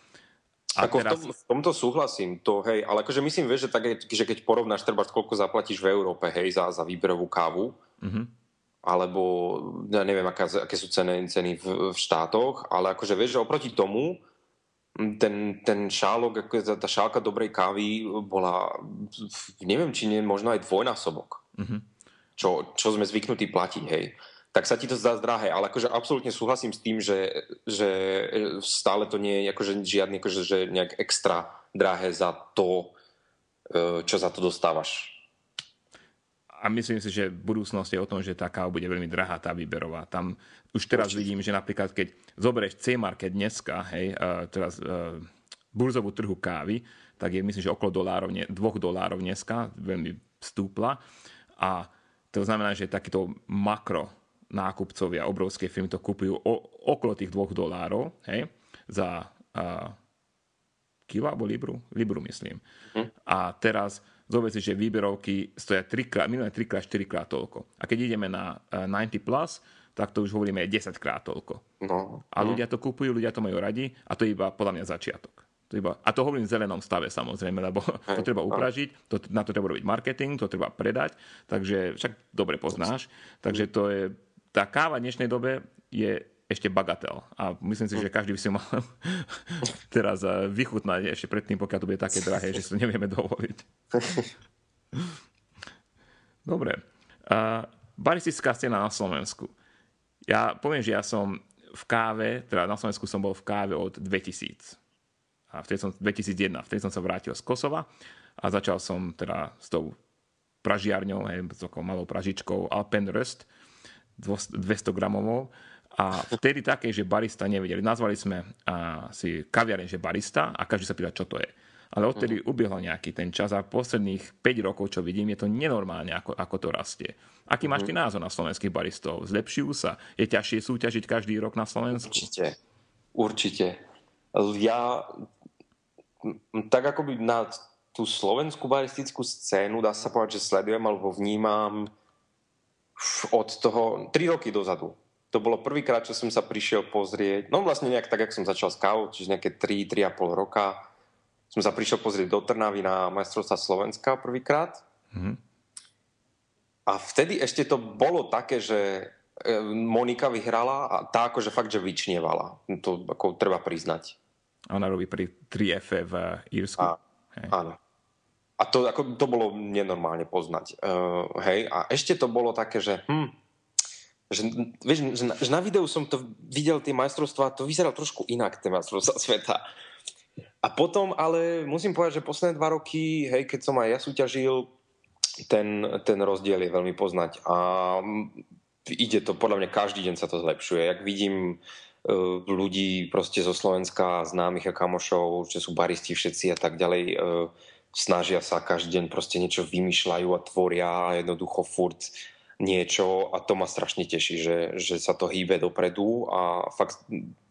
A ako teraz... v, tom, v tomto súhlasím, to hej, ale akože myslím, vieš, že, tak, že keď porovnáš treba, koľko zaplatíš v Európe, hej, za, za výberovú kávu, mm-hmm alebo ja neviem, aká, aké sú ceny, ceny v, v štátoch, ale akože vieš, že oproti tomu ten, ten šálok, ako tá šálka dobrej kávy bola, neviem, či nie, možno aj dvojnásobok. Mm-hmm. Čo, čo sme zvyknutí platiť, hej. Tak sa ti to zdá drahé, ale akože absolútne súhlasím s tým, že, že stále to nie je akože žiadny, akože, že nejak extra drahé za to, e, čo za to dostávaš a myslím si, že budúcnosť je o tom, že tá káva bude veľmi drahá, tá výberová. Tam už teraz Určite. vidím, že napríklad keď zoberieš C-market dneska, hej, uh, teraz uh, burzovú trhu kávy, tak je myslím, že okolo dolárov, ne, dvoch dolárov dneska, veľmi stúpla. A to znamená, že takýto makro nákupcovia, obrovské firmy to kupujú o, okolo tých dvoch dolárov, hej, za uh, kilo alebo libru? Libru, myslím. Hm. A teraz zober si, že výberovky stoja 3 krát, minulé 3 krát, 4 krát toľko. A keď ideme na 90 plus, tak to už hovoríme 10 krát toľko. No, a no. ľudia to kupujú, ľudia to majú radi a to je iba podľa mňa začiatok. To iba, a to hovorím v zelenom stave samozrejme, lebo to treba upražiť, to, na to treba robiť marketing, to treba predať, takže však dobre poznáš. Takže to je, tá káva v dnešnej dobe je ešte bagatel. A myslím si, že každý by si mal teraz eh, vychutnať ešte predtým, pokiaľ to bude také drahé, že si to nevieme dovoliť. Dobre. Uh, baristická scéna na Slovensku. Ja poviem, že ja som v káve, teda na Slovensku som bol v káve od 2000. A vtedy som, 2001, vtedy som sa vrátil z Kosova a začal som teda s tou pražiarňou, hej, s takou malou pražičkou Alpenröst, 200 gramovou a vtedy také, že barista nevedeli. Nazvali sme a, si kaviareň, že barista a každý sa pýta, čo to je. Ale odtedy uh-huh. ubiehol nejaký ten čas a posledných 5 rokov, čo vidím, je to nenormálne, ako, ako to rastie. Aký uh-huh. máš ty mhm. názor na slovenských baristov? Zlepšujú sa? Je ťažšie súťažiť každý rok na Slovensku? Určite. Určite. Ja tak ako by na tú slovenskú baristickú scénu, dá sa povedať, že sledujem alebo vnímam od toho 3 roky dozadu to bolo prvýkrát, čo som sa prišiel pozrieť, no vlastne nejak tak, jak som začal s kávou, čiže nejaké 3-3,5 roka, som sa prišiel pozrieť do Trnavy na majstrovstva Slovenska prvýkrát. Mm-hmm. A vtedy ešte to bolo také, že e, Monika vyhrala a tá akože fakt, že vyčnievala. To ako treba priznať. Ona robí pri 3F v Írsku. A, áno. A to, ako, to bolo nenormálne poznať. Uh, hej, a ešte to bolo také, že hm, že, vieš, že, na, že na videu som to videl, tie majstrovstvá, to vyzeralo trošku inak, tie majstrovstvá sveta. A potom, ale musím povedať, že posledné dva roky, hej, keď som aj ja súťažil, ten, ten rozdiel je veľmi poznať. A ide to, podľa mňa každý deň sa to zlepšuje. Jak vidím uh, ľudí proste zo Slovenska, známych a kamošov, že sú baristi všetci a tak ďalej, uh, snažia sa každý deň proste niečo vymýšľajú a tvoria a jednoducho furt niečo a to ma strašne teší, že, že sa to hýbe dopredu a fakt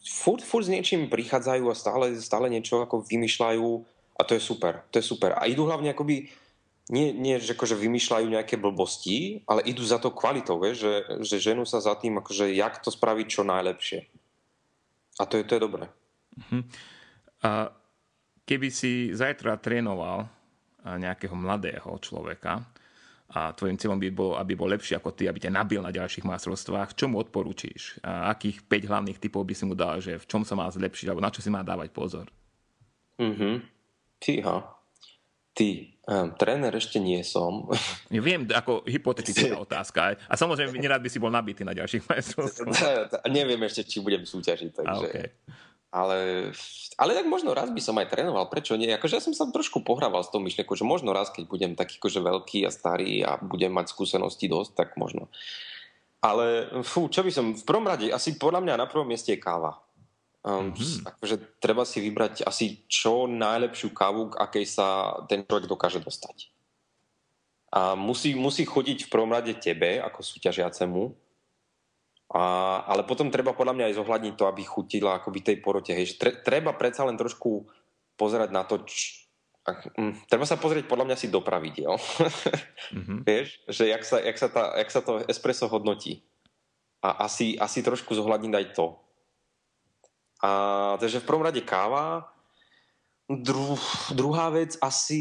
furt, furt s niečím prichádzajú a stále, stále niečo ako vymýšľajú a to je super, to je super. A idú hlavne akoby nie, nie že akože vymýšľajú nejaké blbosti, ale idú za to kvalitou, vieš, že, že ženú sa za tým, akože jak to spraviť čo najlepšie. A to je, to je dobré. Uh-huh. A keby si zajtra trénoval nejakého mladého človeka, a tvojim cieľom by bolo, aby bol lepší ako ty, aby ťa nabil na ďalších majstrovstvách, čo mu odporúčiš? A akých 5 hlavných typov by si mu dal, že v čom sa má zlepšiť, alebo na čo si má dávať pozor? Mhm. Ty, ha. Ty. Um, tréner ešte nie som. Ja viem, ako hypotetická otázka. A samozrejme, nerád by si bol nabitý na ďalších majstrovstvách. Neviem ešte, či budem súťažiť. Takže... Okay. Ale, ale tak možno raz by som aj trénoval, prečo nie? Akože ja som sa trošku pohrával s tou myšlienkou, že možno raz, keď budem taký akože veľký a starý a budem mať skúsenosti dosť, tak možno. Ale fú, čo by som, v prvom rade, asi podľa mňa na prvom mieste je káva. Um, mm-hmm. akože treba si vybrať asi čo najlepšiu kávu, k akej sa ten človek dokáže dostať. A musí, musí chodiť v prvom rade tebe, ako súťažiacemu, a, ale potom treba podľa mňa aj zohľadniť to, aby chutila akoby tej porote. Hej. Tre, treba predsa len trošku pozerať na to, č, ak, mm, treba sa pozrieť podľa mňa si do pravidiel. Mm-hmm. Vieš, že jak sa, jak, sa tá, jak sa to espresso hodnotí. A asi, asi trošku zohľadniť aj to. A, takže v prvom rade káva. Dru, druhá vec, asi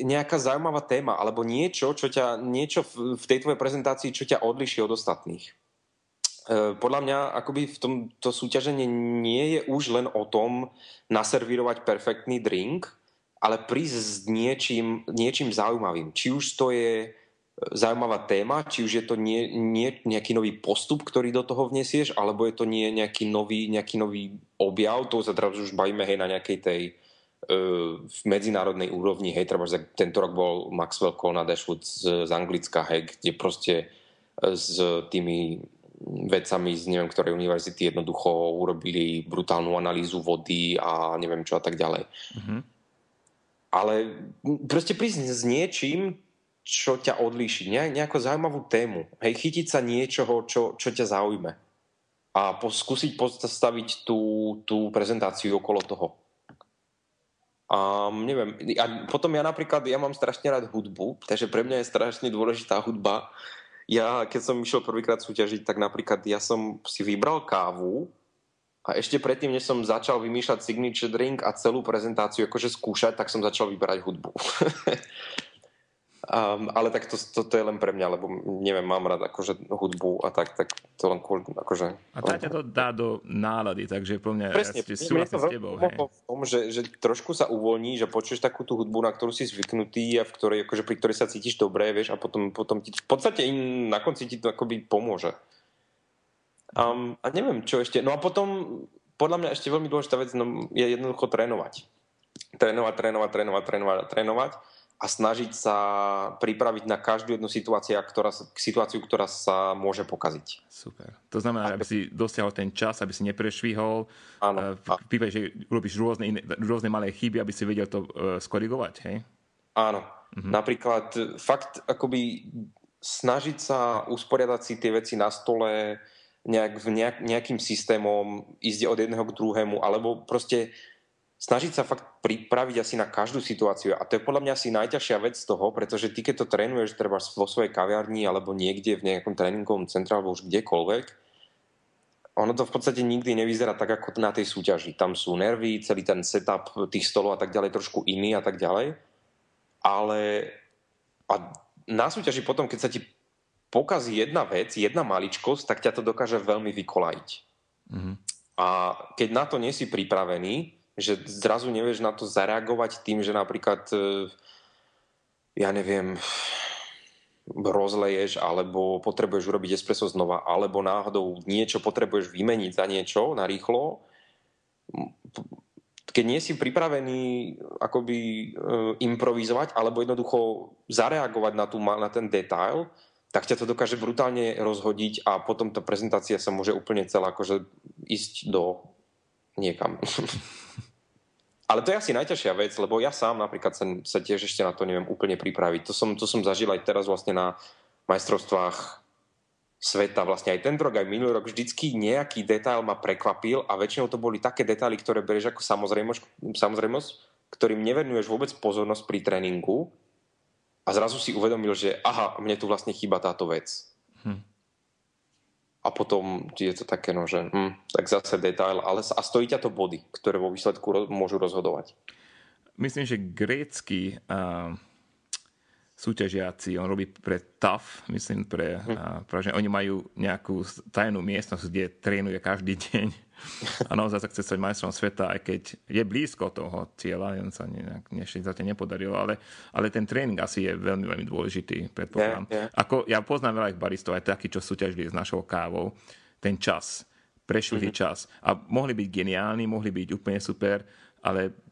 nejaká zaujímavá téma, alebo niečo, čo ťa, niečo v, v tej tvojej prezentácii, čo ťa odliší od ostatných. E, podľa mňa akoby v tomto súťaženie nie je už len o tom naservírovať perfektný drink, ale prísť s niečím, niečím zaujímavým. Či už to je zaujímavá téma, či už je to nie, nie nejaký nový postup, ktorý do toho vnesieš, alebo je to nie nejaký nový, nejaký nový objav, to sa teraz už bavíme hej, na nejakej tej uh, v medzinárodnej úrovni, hej, treba, tento rok bol Maxwell Kona Dashwood z, z Anglicka, hej, kde proste e, s tými vedcami z neviem ktorej univerzity jednoducho urobili brutálnu analýzu vody a neviem čo a tak ďalej. Mm-hmm. Ale proste prísť s niečím, čo ťa odlíši, nejakú zaujímavú tému. Hej, chytiť sa niečoho, čo, čo ťa zaujme. A skúsiť postaviť tú, tú prezentáciu okolo toho. A neviem, a potom ja napríklad, ja mám strašne rád hudbu, takže pre mňa je strašne dôležitá hudba. Ja, keď som išiel prvýkrát súťažiť, tak napríklad ja som si vybral kávu a ešte predtým, než som začal vymýšľať signature drink a celú prezentáciu akože skúšať, tak som začal vyberať hudbu. Um, ale tak to, to, to je len pre mňa, lebo neviem, mám rád akože hudbu a tak, tak to len kvôli, akože... A tá ťa to dá do nálady, takže pre mňa Presne, ja súhlasím s tebou. Hej. v tom, že, že trošku sa uvoľní, že počuješ takú tú hudbu, na ktorú si zvyknutý a v ktorej, akože, pri ktorej sa cítiš dobre, vieš, a potom, potom ti v podstate in, na konci ti to akoby pomôže. Um, a neviem, čo ešte. No a potom, podľa mňa ešte veľmi dôležitá vec no, je jednoducho trénovať. Trénovať, trénovať, trénovať, trénovať, trénovať a snažiť sa pripraviť na každú jednu situáciu, ktorá, situáciu, ktorá sa môže pokaziť. Super. To znamená, aby si dosiahol ten čas, aby si neprešvihol. Áno. V prípade, že robíš rôzne, iné, rôzne malé chyby, aby si vedel to uh, skorigovať, hej? Áno. Mhm. Napríklad fakt akoby snažiť sa usporiadať si tie veci na stole nejak, nejak, nejakým systémom, ísť od jedného k druhému, alebo proste snažiť sa fakt pripraviť asi na každú situáciu. A to je podľa mňa asi najťažšia vec z toho, pretože ty keď to trénuješ treba vo svojej kaviarni alebo niekde v nejakom tréningovom centre alebo už kdekoľvek, ono to v podstate nikdy nevyzerá tak, ako na tej súťaži. Tam sú nervy, celý ten setup tých stolov a tak ďalej trošku iný a tak ďalej. Ale a na súťaži potom, keď sa ti pokazí jedna vec, jedna maličkosť, tak ťa to dokáže veľmi vykolajiť. Mm-hmm. A keď na to nie si pripravený, že zrazu nevieš na to zareagovať tým, že napríklad e, ja neviem rozleješ alebo potrebuješ urobiť espresso znova alebo náhodou niečo potrebuješ vymeniť za niečo na rýchlo. Keď nie si pripravený akoby e, improvizovať alebo jednoducho zareagovať na, tú, na ten detail, tak ťa to dokáže brutálne rozhodiť a potom tá prezentácia sa môže úplne celá akože ísť do niekam. Ale to je asi najťažšia vec, lebo ja sám napríklad sa, sa tiež ešte na to neviem úplne pripraviť. To som, to som zažil aj teraz vlastne na majstrovstvách sveta. Vlastne aj ten rok, aj minulý rok vždycky nejaký detail ma prekvapil a väčšinou to boli také detaily, ktoré berieš ako samozrejmosť, ktorým nevenuješ vôbec pozornosť pri tréningu a zrazu si uvedomil, že aha, mne tu vlastne chýba táto vec. A potom je to také, no, že hm, tak zase detail, ale a stojí ťa to body, ktoré vo výsledku môžu rozhodovať. Myslím, že grécky uh, súťažiaci, on robí pre TAF, myslím, pre, hm. že oni majú nejakú tajnú miestnosť, kde trénuje každý deň a naozaj sa chce stať majstrom sveta, aj keď je blízko toho cieľa, len sa nejak, zatiaľ nepodarilo, ale, ale ten tréning asi je veľmi, veľmi dôležitý, predpokladám. Yeah, yeah. Ako, ja poznám veľa baristov, aj takí, čo súťažili s našou kávou, ten čas, prešli mm-hmm. čas a mohli byť geniálni, mohli byť úplne super, ale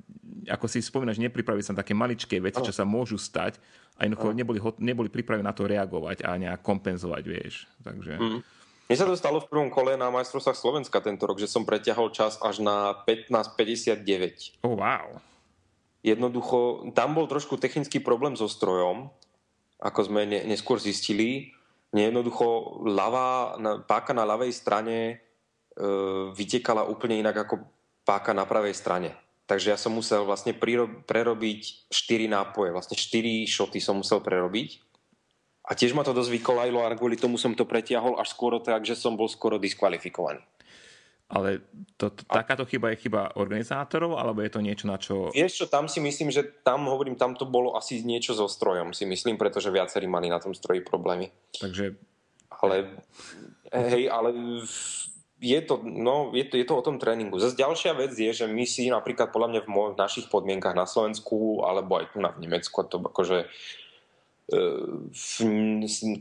ako si spomínaš, nepripraviť sa na také maličké veci, čo sa môžu stať a jednoducho neboli, neboli pripravení na to reagovať a nejak kompenzovať, vieš. Takže... Mm. Mne sa to stalo v prvom kole na majstrovstvách Slovenska tento rok, že som preťahol čas až na 15.59. Oh, wow. Jednoducho, tam bol trošku technický problém so strojom, ako sme ne, neskôr zistili. Jednoducho, ľavá, páka na ľavej strane e, vytekala úplne inak ako páka na pravej strane. Takže ja som musel vlastne prerobiť 4 nápoje, vlastne 4 šoty som musel prerobiť a tiež ma to dosť vykolajilo a kvôli tomu som to pretiahol až skôr tak, že som bol skoro diskvalifikovaný. Ale to, to, takáto chyba je chyba organizátorov, alebo je to niečo, na čo... Vieš čo, tam si myslím, že tam, hovorím, tam to bolo asi niečo so strojom, si myslím, pretože viacerí mali na tom stroji problémy. Takže... Ale, hej, ale je to, no, je to, je to o tom tréningu. Zase ďalšia vec je, že my si napríklad podľa mňa v, mo- v našich podmienkach na Slovensku alebo aj tu na v Nemecku, to akože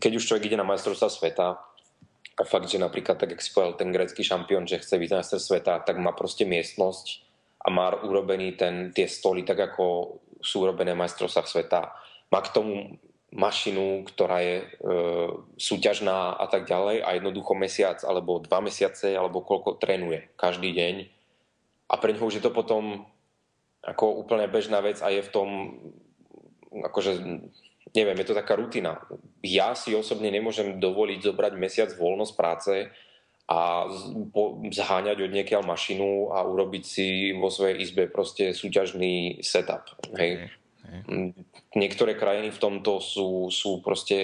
keď už človek ide na majstrovstvá sveta, a fakt, že napríklad, tak jak si povedal, ten grecký šampión, že chce byť majster sveta, tak má proste miestnosť a má urobený ten, tie stoly tak, ako sú urobené v majstrovstvách sveta. Má k tomu mašinu, ktorá je e, súťažná a tak ďalej a jednoducho mesiac alebo dva mesiace alebo koľko trénuje každý deň a pre neho už je to potom ako úplne bežná vec a je v tom akože neviem, je to taká rutina. Ja si osobne nemôžem dovoliť zobrať mesiac voľnosť práce a zháňať od niekiaľ mašinu a urobiť si vo svojej izbe proste súťažný setup. Hej. Okay. Niektoré krajiny v tomto sú, sú proste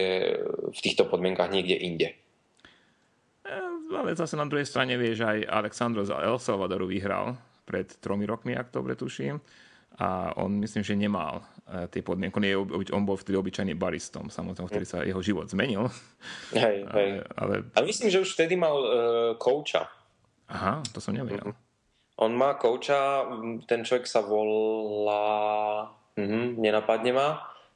v týchto podmienkach niekde inde. Eh, ale zase na druhej strane vieš, aj Alexandro z El Salvadoru vyhral pred tromi rokmi, ak dobre tuším a on myslím, že nemal uh, tie podmienky. On, je, on bol vtedy obyčajný baristom, samozrejme, vtedy sa jeho život zmenil. Hej, hej. Ale... A myslím, že už vtedy mal uh, kouča. Aha, to som nevedel. On má kouča, ten človek sa volá... Mhm, nenapadne ma.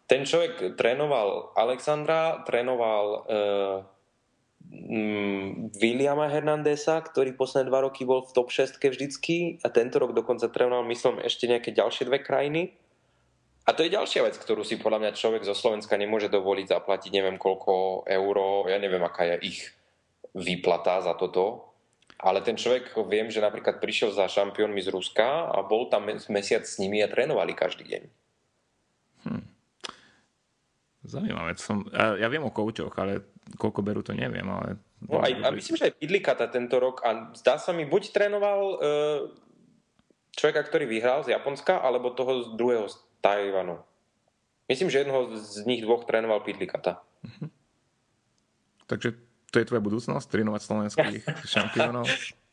Ten človek trénoval Alexandra, trénoval uh, Williama Hernandesa, ktorý posledné dva roky bol v top 6 vždycky a tento rok dokonca trénoval, myslím, ešte nejaké ďalšie dve krajiny. A to je ďalšia vec, ktorú si podľa mňa človek zo Slovenska nemôže dovoliť zaplatiť neviem koľko euro, ja neviem aká je ich výplata za toto. Ale ten človek, viem, že napríklad prišiel za šampiónmi z Ruska a bol tam mesiac s nimi a trénovali každý deň. Zaujímavé. Som, ja, viem o koučoch, ale koľko berú, to neviem. Ale... No aj, a myslím, že aj Pidlikata tento rok a zdá sa mi, buď trénoval uh, človeka, ktorý vyhral z Japonska, alebo toho z druhého z Tajvanu. Myslím, že jednoho z nich dvoch trénoval Pidlikata. Uh-huh. Takže to je tvoja budúcnosť, trénovať slovenských šampiónov?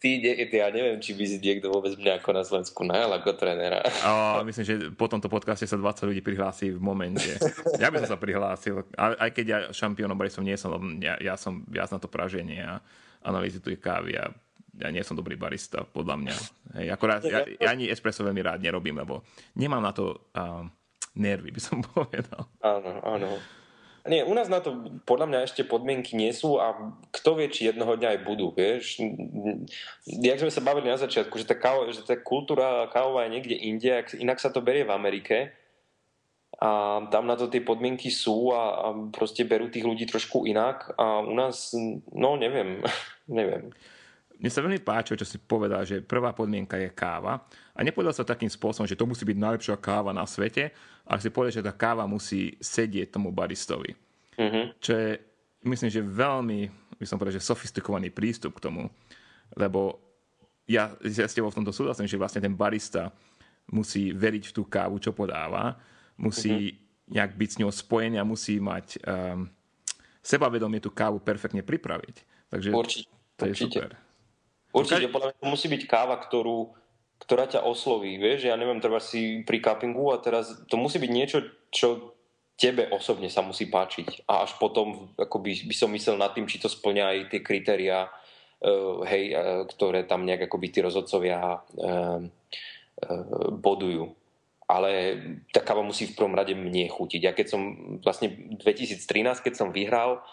ty, ja neviem, či by si niekto vôbec mňa ako na Slovensku najal ako trénera. A myslím, že po tomto podcaste sa 20 ľudí prihlási v momente. Ja by som sa prihlásil. Aj keď ja šampiónom baristom nie som, ja, ja som viac na to praženie a analýzy tu kávy a ja nie som dobrý barista, podľa mňa. Hej, akorát, ja, ja ani espresso veľmi rád nerobím, lebo nemám na to uh, nervy, by som povedal. Áno, áno. Nie, u nás na to podľa mňa ešte podmienky nie sú a kto vie, či jednoho dňa aj budú, vieš. Jak sme sa bavili na začiatku, že tá, kávo, že tá kultúra kávová je niekde inde, inak sa to berie v Amerike a tam na to tie podmienky sú a, a proste berú tých ľudí trošku inak a u nás, no neviem, neviem. Mne sa veľmi páčilo, čo si povedal, že prvá podmienka je káva. A nepovedal sa takým spôsobom, že to musí byť najlepšia káva na svete, ale si povedal, že tá káva musí sedieť tomu baristovi. Mm-hmm. Čo je, myslím, že veľmi, by som povedal, že sofistikovaný prístup k tomu. Lebo ja, ja s tebou v tomto súhlasím, že vlastne ten barista musí veriť v tú kávu, čo podáva, musí mm-hmm. nejak byť s ňou spojený a musí mať um, sebavedomie tú kávu perfektne pripraviť. Takže určite, to je určite. super. Určite, podľa mňa to musí byť káva, ktorú, ktorá ťa osloví, vieš, ja neviem, treba si pri cuppingu a teraz to musí byť niečo, čo tebe osobne sa musí páčiť. A až potom ako by, by som myslel nad tým, či to splňa aj tie kritéria, uh, hej, uh, ktoré tam nejak akoby tí rozhodcovia uh, uh, bodujú. Ale tá káva musí v prvom rade mne chutiť. Ja keď som vlastne 2013, keď som vyhral,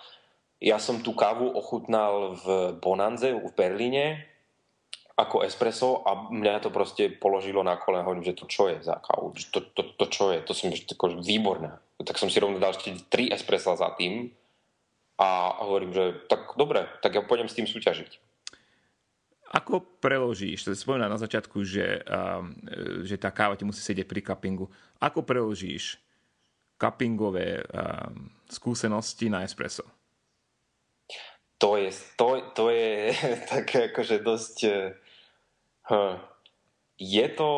ja som tú kávu ochutnal v Bonanze v Berlíne ako espresso a mňa to proste položilo na kolena. Hovorím, že to čo je za kávu? To, to, to čo je? To som že výborné. Tak som si rovno dal ešte 3 espressa za tým a hovorím, že tak dobre, tak ja pôjdem s tým súťažiť. Ako preložíš, to spomínal na začiatku, že, že tá káva ti musí sedieť pri cuppingu. Ako preložíš cuppingové skúsenosti na espresso? To je, to, to je také akože dosť Hm. Je to,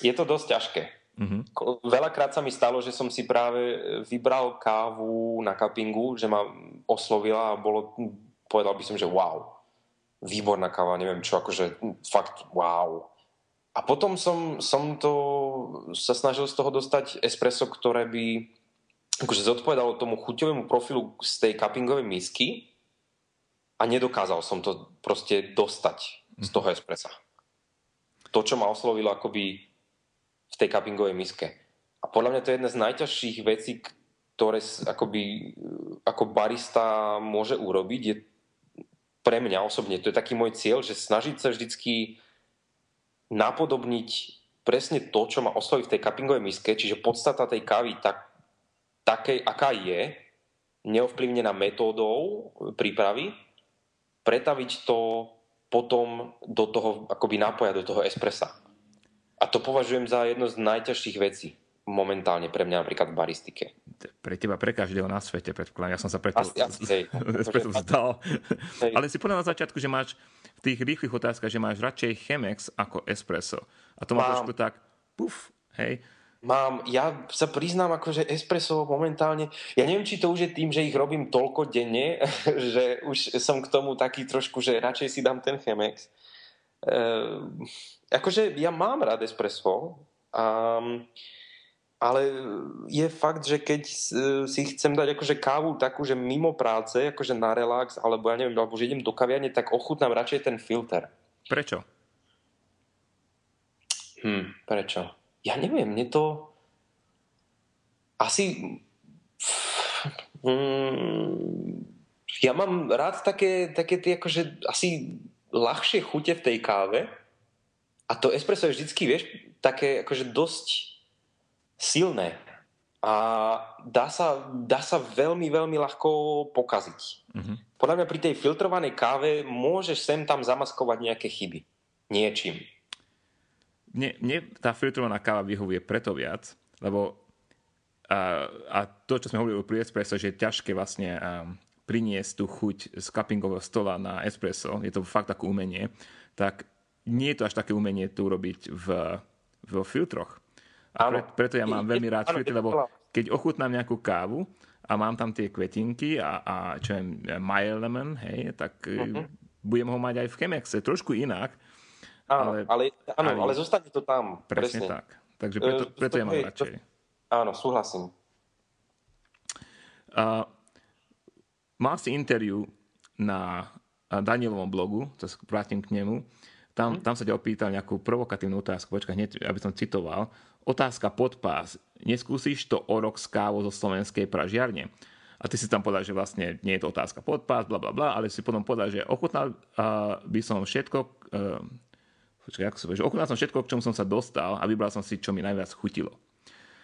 je to dosť ťažké. Mm-hmm. Veľakrát sa mi stalo, že som si práve vybral kávu na kapingu, že ma oslovila a bolo, povedal by som, že wow, výborná káva, neviem čo, akože fakt wow. A potom som, som to sa snažil z toho dostať espresso, ktoré by akože zodpovedalo tomu chuťovému profilu z tej cuppingovej misky a nedokázal som to proste dostať z toho espressa. To, čo ma oslovilo akoby v tej cuppingovej miske. A podľa mňa to je jedna z najťažších vecí, ktoré akoby, ako barista môže urobiť. Je pre mňa osobne, to je taký môj cieľ, že snažiť sa vždycky napodobniť presne to, čo ma osloví v tej cuppingovej miske, čiže podstata tej kávy tak, takej, aká je, neovplyvnená metódou prípravy, pretaviť to potom do toho akoby nápoja, do toho espressa. A to považujem za jedno z najťažších vecí momentálne pre mňa napríklad v baristike. Pre teba, pre každého na svete, predpokladám. Ja som sa preto, asi, asi, hej. preto vzdal. Hej. Ale si povedal na začiatku, že máš v tých rýchlych otázkach, že máš radšej Chemex ako espresso. A to máš trošku tak, puf, hej, mám, ja sa priznám akože espresso momentálne, ja neviem, či to už je tým, že ich robím toľko denne, že už som k tomu taký trošku, že radšej si dám ten Chemex. Uh, akože ja mám rád espresso, um, ale je fakt, že keď si chcem dať akože kávu takú, že mimo práce, akože na relax, alebo ja neviem, alebo že idem do kaviarne, tak ochutnám radšej ten filter. Prečo? Hm, prečo? Ja neviem, mne to asi mm, ja mám rád také, také tie akože asi ľahšie chute v tej káve a to espresso je vždycky, vieš, také akože dosť silné a dá sa, dá sa veľmi, veľmi ľahko pokaziť. Mm-hmm. Podľa mňa pri tej filtrovanej káve môžeš sem tam zamaskovať nejaké chyby. Niečím mne, mne tá filtrovaná káva vyhovuje preto viac, lebo a, a to, čo sme hovorili pri espresso, že je ťažké vlastne um, priniesť tú chuť z cuppingového stola na espresso, je to fakt také umenie, tak nie je to až také umenie tu robiť v, v filtroch. A pre, preto ja mám veľmi rád filtry, lebo keď ochutnám nejakú kávu a mám tam tie kvetinky a, a čo je my element, hej, tak uh-huh. budem ho mať aj v Chemexe, trošku inak, Áno, ale, ale, áno, ale zostane to tam. Presne, presne. tak. Takže preto, preto ja mám radšej. To, áno, súhlasím. Uh, mal si interview na Danielovom blogu, to sa vrátim k nemu, tam, hmm. tam sa ťa opýtal nejakú provokatívnu otázku, počkaj, hneď, aby som citoval. Otázka pod pás. Neskúsiš to o rok s kávou zo slovenskej pražiarne? A ty si tam povedal, že vlastne nie je to otázka pod pás, bla, bla, bla, ale si potom povedal, že ochutnal uh, by som všetko, uh, počkaj, ako sa že ochutnal som všetko, k čomu som sa dostal a vybral som si, čo mi najviac chutilo.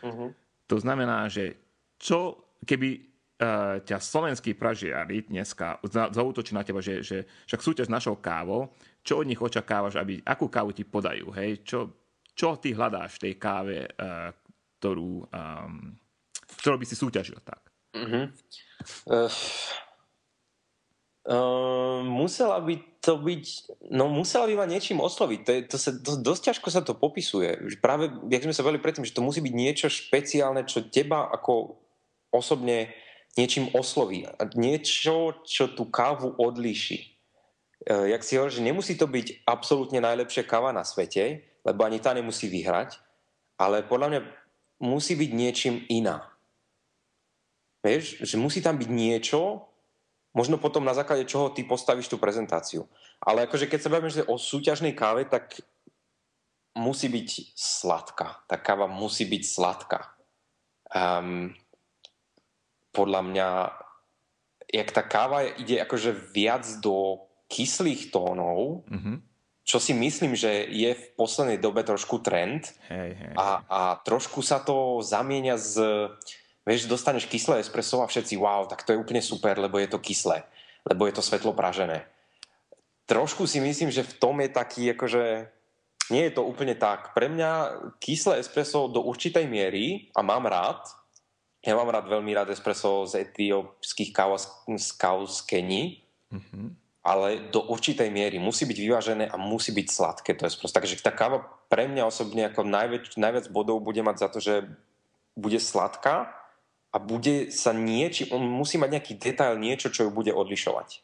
Uh-huh. To znamená, že čo, keby uh, ťa slovenskí pražiari dneska zautočí na teba, že, že však súťaž s našou kávou, čo od nich očakávaš, aby, akú kávu ti podajú, hej? Čo, čo ty hľadáš v tej káve, uh, ktorú, um, ktorú by si súťažil tak? Uh-huh. Uh, uh, musela by to byť, no musela by ma niečím osloviť. To, je, to sa, to, dosť ťažko sa to popisuje. Práve, jak sme sa veľmi predtým, že to musí byť niečo špeciálne, čo teba ako osobne niečím osloví. Niečo, čo tú kávu odlíši. E, jak si hovorí, že nemusí to byť absolútne najlepšia káva na svete, lebo ani tá nemusí vyhrať, ale podľa mňa musí byť niečím iná. Vieš, že musí tam byť niečo, možno potom na základe čoho ty postavíš tú prezentáciu. Ale akože keď sa bavíme že o súťažnej káve, tak musí byť sladká. Tá káva musí byť sladká. Um, podľa mňa, jak tá káva ide akože viac do kyslých tónov, mm-hmm čo si myslím, že je v poslednej dobe trošku trend hej, hej. A, a trošku sa to zamienia z... Vieš, dostaneš kyslé espresso a všetci wow, tak to je úplne super, lebo je to kyslé, lebo je to svetlo pražené. Trošku si myslím, že v tom je taký, akože nie je to úplne tak. Pre mňa kyslé espresso do určitej miery, a mám rád, ja mám rád veľmi rád espresso z etiópskych káv z káv z Keni, mm-hmm ale do určitej miery musí byť vyvážené a musí byť sladké. To proste. Takže tá káva pre mňa osobne ako najväč, najviac bodov bude mať za to, že bude sladká a bude sa niečo, on musí mať nejaký detail, niečo, čo ju bude odlišovať.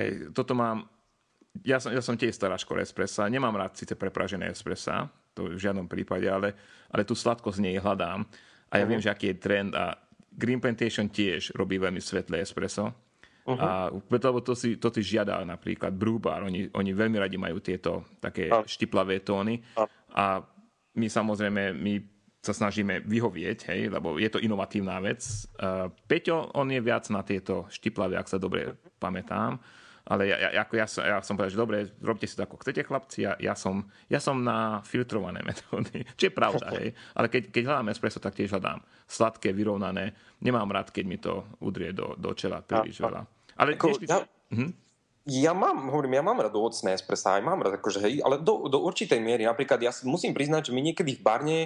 Hej, toto mám, ja som, ja som tiež stará škola espressa, nemám rád síce prepražené espressa, to v žiadnom prípade, ale, ale tú sladkosť nej hľadám a ja uh-huh. viem, že aký je trend a Green Plantation tiež robí veľmi svetlé espresso, Uh-huh. A lebo to si, to si žiada napríklad Brewbar, oni, oni veľmi radi majú tieto také uh. štiplavé tóny uh. a my samozrejme, my sa snažíme vyhovieť, hej, lebo je to inovatívna vec. Uh, Peťo, on je viac na tieto štiplavé, ak sa dobre pamätám, ale ja, ja, ako ja, som, ja som povedal, že dobre, robte si to ako chcete, chlapci, ja, ja, som, ja som na filtrované metódy, čo je pravda, hej. Ale keď, keď hľadám espresso, tak tiež hľadám sladké, vyrovnané. Nemám rád, keď mi to udrie do, do čela príliš veľa. Ale Ako, ja, hm? ja mám, hovorím, ja mám rád ovocné espresso, aj mám rád, akože, hej, ale do, do určitej miery. Napríklad ja musím priznať, že my niekedy v barne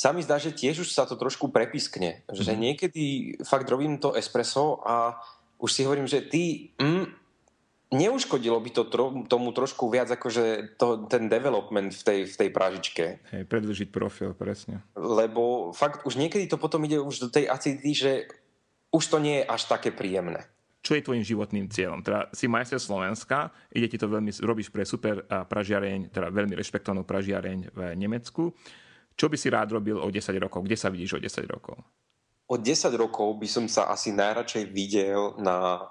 sa mi zdá, že tiež už sa to trošku prepiskne. Že mhm. niekedy fakt robím to espresso a už si hovorím, že ty mm, neuškodilo by to tro, tomu trošku viac akože to, ten development v tej, v tej pražičke. Hej, predlžiť profil, presne. Lebo fakt už niekedy to potom ide už do tej acidity, že už to nie je až také príjemné čo je tvojim životným cieľom. Teda si majster Slovenska, ide ti to veľmi, robíš pre super pražiareň, teda veľmi rešpektovanú pražiareň v Nemecku. Čo by si rád robil o 10 rokov? Kde sa vidíš o 10 rokov? O 10 rokov by som sa asi najradšej videl na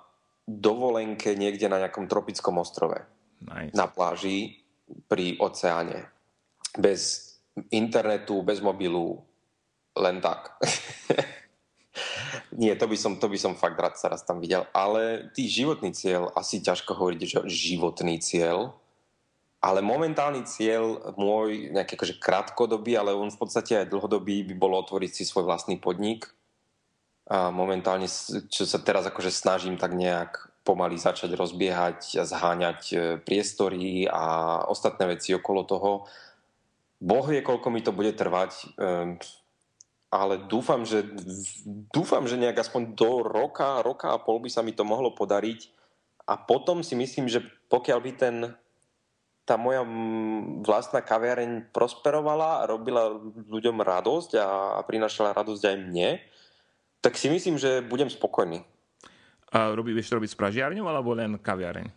dovolenke niekde na nejakom tropickom ostrove. Nice. Na pláži pri oceáne. Bez internetu, bez mobilu, len tak. Nie, to by, som, to by som fakt rád sa raz tam videl. Ale tý životný cieľ, asi ťažko hovoriť, že životný cieľ, ale momentálny cieľ môj, nejaký akože krátkodobý, ale on v podstate aj dlhodobý by bolo otvoriť si svoj vlastný podnik. A momentálne, čo sa teraz akože snažím tak nejak pomaly začať rozbiehať a zháňať e, priestory a ostatné veci okolo toho. Boh vie, koľko mi to bude trvať. Ehm, ale dúfam, že, dúfam, že nejak aspoň do roka, roka a pol by sa mi to mohlo podariť. A potom si myslím, že pokiaľ by ten, tá moja vlastná kaviareň prosperovala robila ľuďom radosť a, a prinašala radosť aj mne, tak si myslím, že budem spokojný. A robí, vieš robiť s pražiarňou alebo len kaviareň?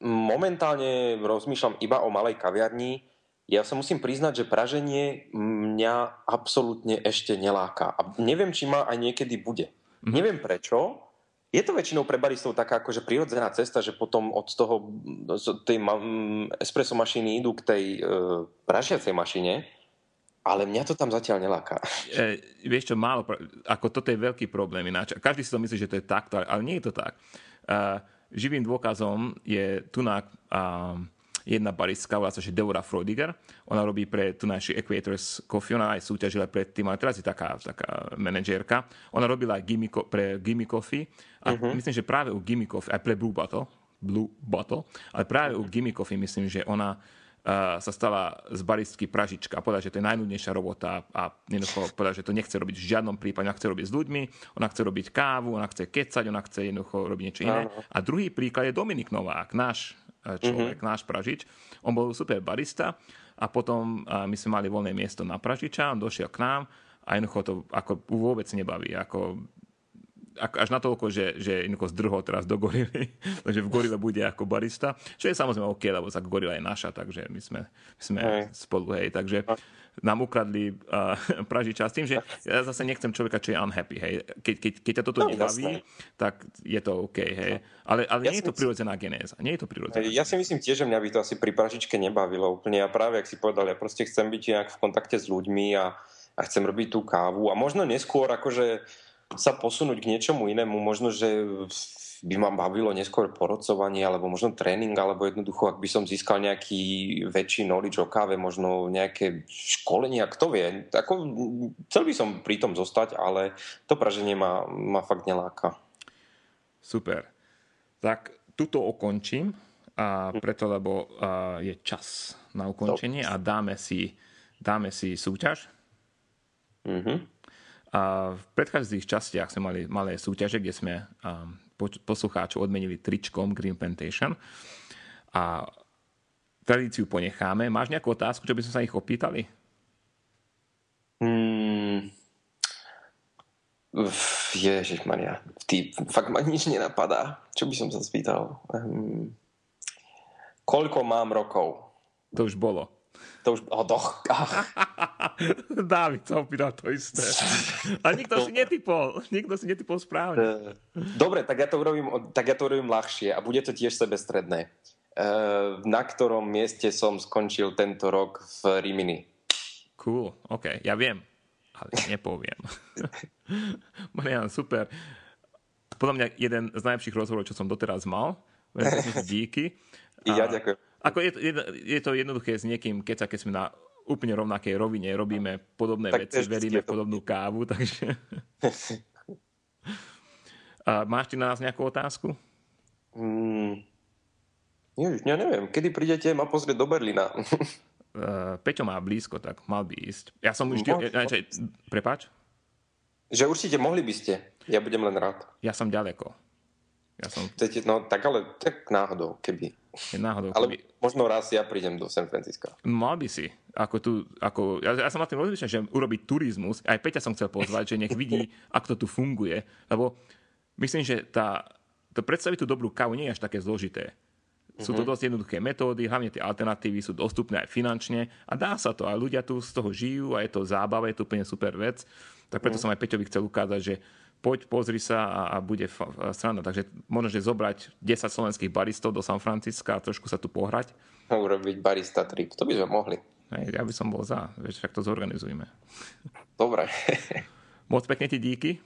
Momentálne rozmýšľam iba o malej kaviarni, ja sa musím priznať, že praženie mňa absolútne ešte neláka. A neviem, či ma aj niekedy bude. Mm-hmm. Neviem prečo. Je to väčšinou pre baristov taká akože prirodzená cesta, že potom od toho z tej espresso mašiny idú k tej e, pražiacej mašine, ale mňa to tam zatiaľ neláka. E, vieš čo, málo, ako toto je veľký problém ináč. Každý si to myslí, že to je takto, ale nie je to tak. Uh, živým dôkazom je tu na uh, jedna baristka, volá sa, že Deborah Frodiger. Ona robí pre tu naši Equators Coffee, ona aj súťažila predtým, ale teraz je taká, taká manažérka. Ona robila aj Gimme, pre Gimme Coffee a uh-huh. myslím, že práve u Gimme Coffee, aj pre Blue Bottle, Blue Bottle, ale práve u Gimme Coffee myslím, že ona uh, sa stala z baristky pražička a povedala, že to je najnudnejšia robota a jednoducho povedala, že to nechce robiť v žiadnom prípade. Ona chce robiť s ľuďmi, ona chce robiť kávu, ona chce kecať, ona chce jednoducho robiť niečo iné. A druhý príklad je Dominik Novák, náš človek, mm-hmm. náš Pražič. On bol super barista a potom a my sme mali voľné miesto na Pražiča, on došiel k nám a jednoducho to ako vôbec nebaví. Ako, až natoľko, že, že z zdrhol teraz do gorily, takže v gorile bude ako barista, čo je samozrejme OK, lebo sa gorila je naša, takže my sme, my sme hej. spolu, hej, takže nám ukradli uh, praží čas tým, že ja zase nechcem človeka, čo je unhappy, hej. Keď, keď, keď ťa toto no, nebaví, jasné. tak je to OK, hej. Ale, ale ja nie je to prirodzená genéza. Nie je to prirodzená Ja si myslím tiež, že mňa by to asi pri pražičke nebavilo úplne. Ja práve, ak si povedal, ja proste chcem byť nejak v kontakte s ľuďmi a, a chcem robiť tú kávu a možno neskôr akože sa posunúť k niečomu inému, možno, že by ma bavilo neskôr porodcovanie alebo možno tréning, alebo jednoducho, ak by som získal nejaký väčší knowledge o káve, možno nejaké školenia, kto vie. Ako, chcel by som pri tom zostať, ale to praženie ma, ma fakt neláka. Super. Tak tuto ukončím, a preto, lebo a, je čas na ukončenie a dáme si, dáme si súťaž. Mm-hmm. A v predchádzajúcich častiach sme mali malé súťaže, kde sme um, poslucháčov odmenili tričkom Green Plantation. A tradíciu ponecháme. Máš nejakú otázku, čo by sme sa ich opýtali? Hmm. Ježišmania, ty, fakt ma nič nenapadá. Čo by som sa spýtal? Um, koľko mám rokov? To už bolo. To už... Oh, doch. Dávid sa opýtal to isté. A nikto si netypol. Nikto si netypol správne. Dobre, tak ja to urobím, tak ja to urobím ľahšie a bude to tiež sebestredné. Na ktorom mieste som skončil tento rok v Rimini? Cool, OK, ja viem, ale nepoviem. Marian, super. Podľa mňa jeden z najlepších rozhovorov, čo som doteraz mal. Díky. I ja ďakujem. Ako je, je, je to jednoduché s niekým, keď sa keď sme na úplne rovnakej rovine, robíme podobné tak veci, veríme v podobnú kávu, takže... A máš ty na nás nejakú otázku? Mm, ja neviem. Kedy prídete ma pozrieť do Berlína? uh, Peťo má blízko, tak mal by ísť. Ja som už... Mo- ja, ja, prepáč? Že určite mohli by ste. Ja budem len rád. Ja som ďaleko. Ja som... No tak ale tak náhodou, keby. Je náhodou, ale keby... možno raz ja prídem do San Francisca. Mal by si. Ako tu, ako, ja, ja som na tým rozmýšľal, že urobiť turizmus. Aj Peťa som chcel pozvať, že nech vidí, ako to tu funguje. Lebo myslím, že tá, to predstaviť tú dobrú kávu nie je až také zložité. Sú to mhm. dosť jednoduché metódy, hlavne tie alternatívy sú dostupné aj finančne a dá sa to. A ľudia tu z toho žijú a je to zábava, je to úplne super vec. Tak preto mm. som aj Peťovi chcel ukázať, že poď, pozri sa a, a bude strana. Takže možno, že zobrať 10 slovenských baristov do San Francisca a trošku sa tu pohrať. Urobiť barista trip, to by sme mohli. Hej, ja by som bol za, vieš, však to zorganizujeme. Dobre. Moc pekne ti díky.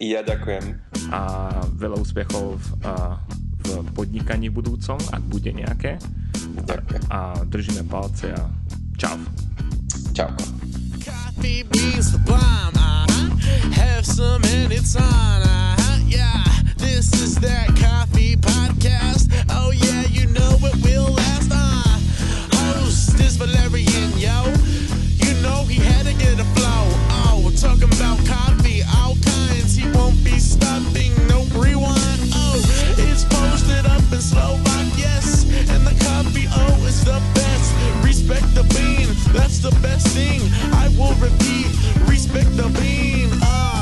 Ja ďakujem. A veľa úspechov v, v podnikaní v budúcom, ak bude nejaké. Ďakujem. A držíme palce a čau. Čau. Coffee beans the bomb. Have some and it's on. Uh-huh, yeah, this is that coffee podcast. Oh yeah, you know it will last. Uh, host is Valerian, yo. You know he had to get a flow. Oh, talking about coffee, all kinds. He won't be stopping. No rewind. Oh, it's posted up in slow. Yes, and the coffee. Oh, is the best respect the beam. That's the best thing. I will repeat, respect the beam. Ah.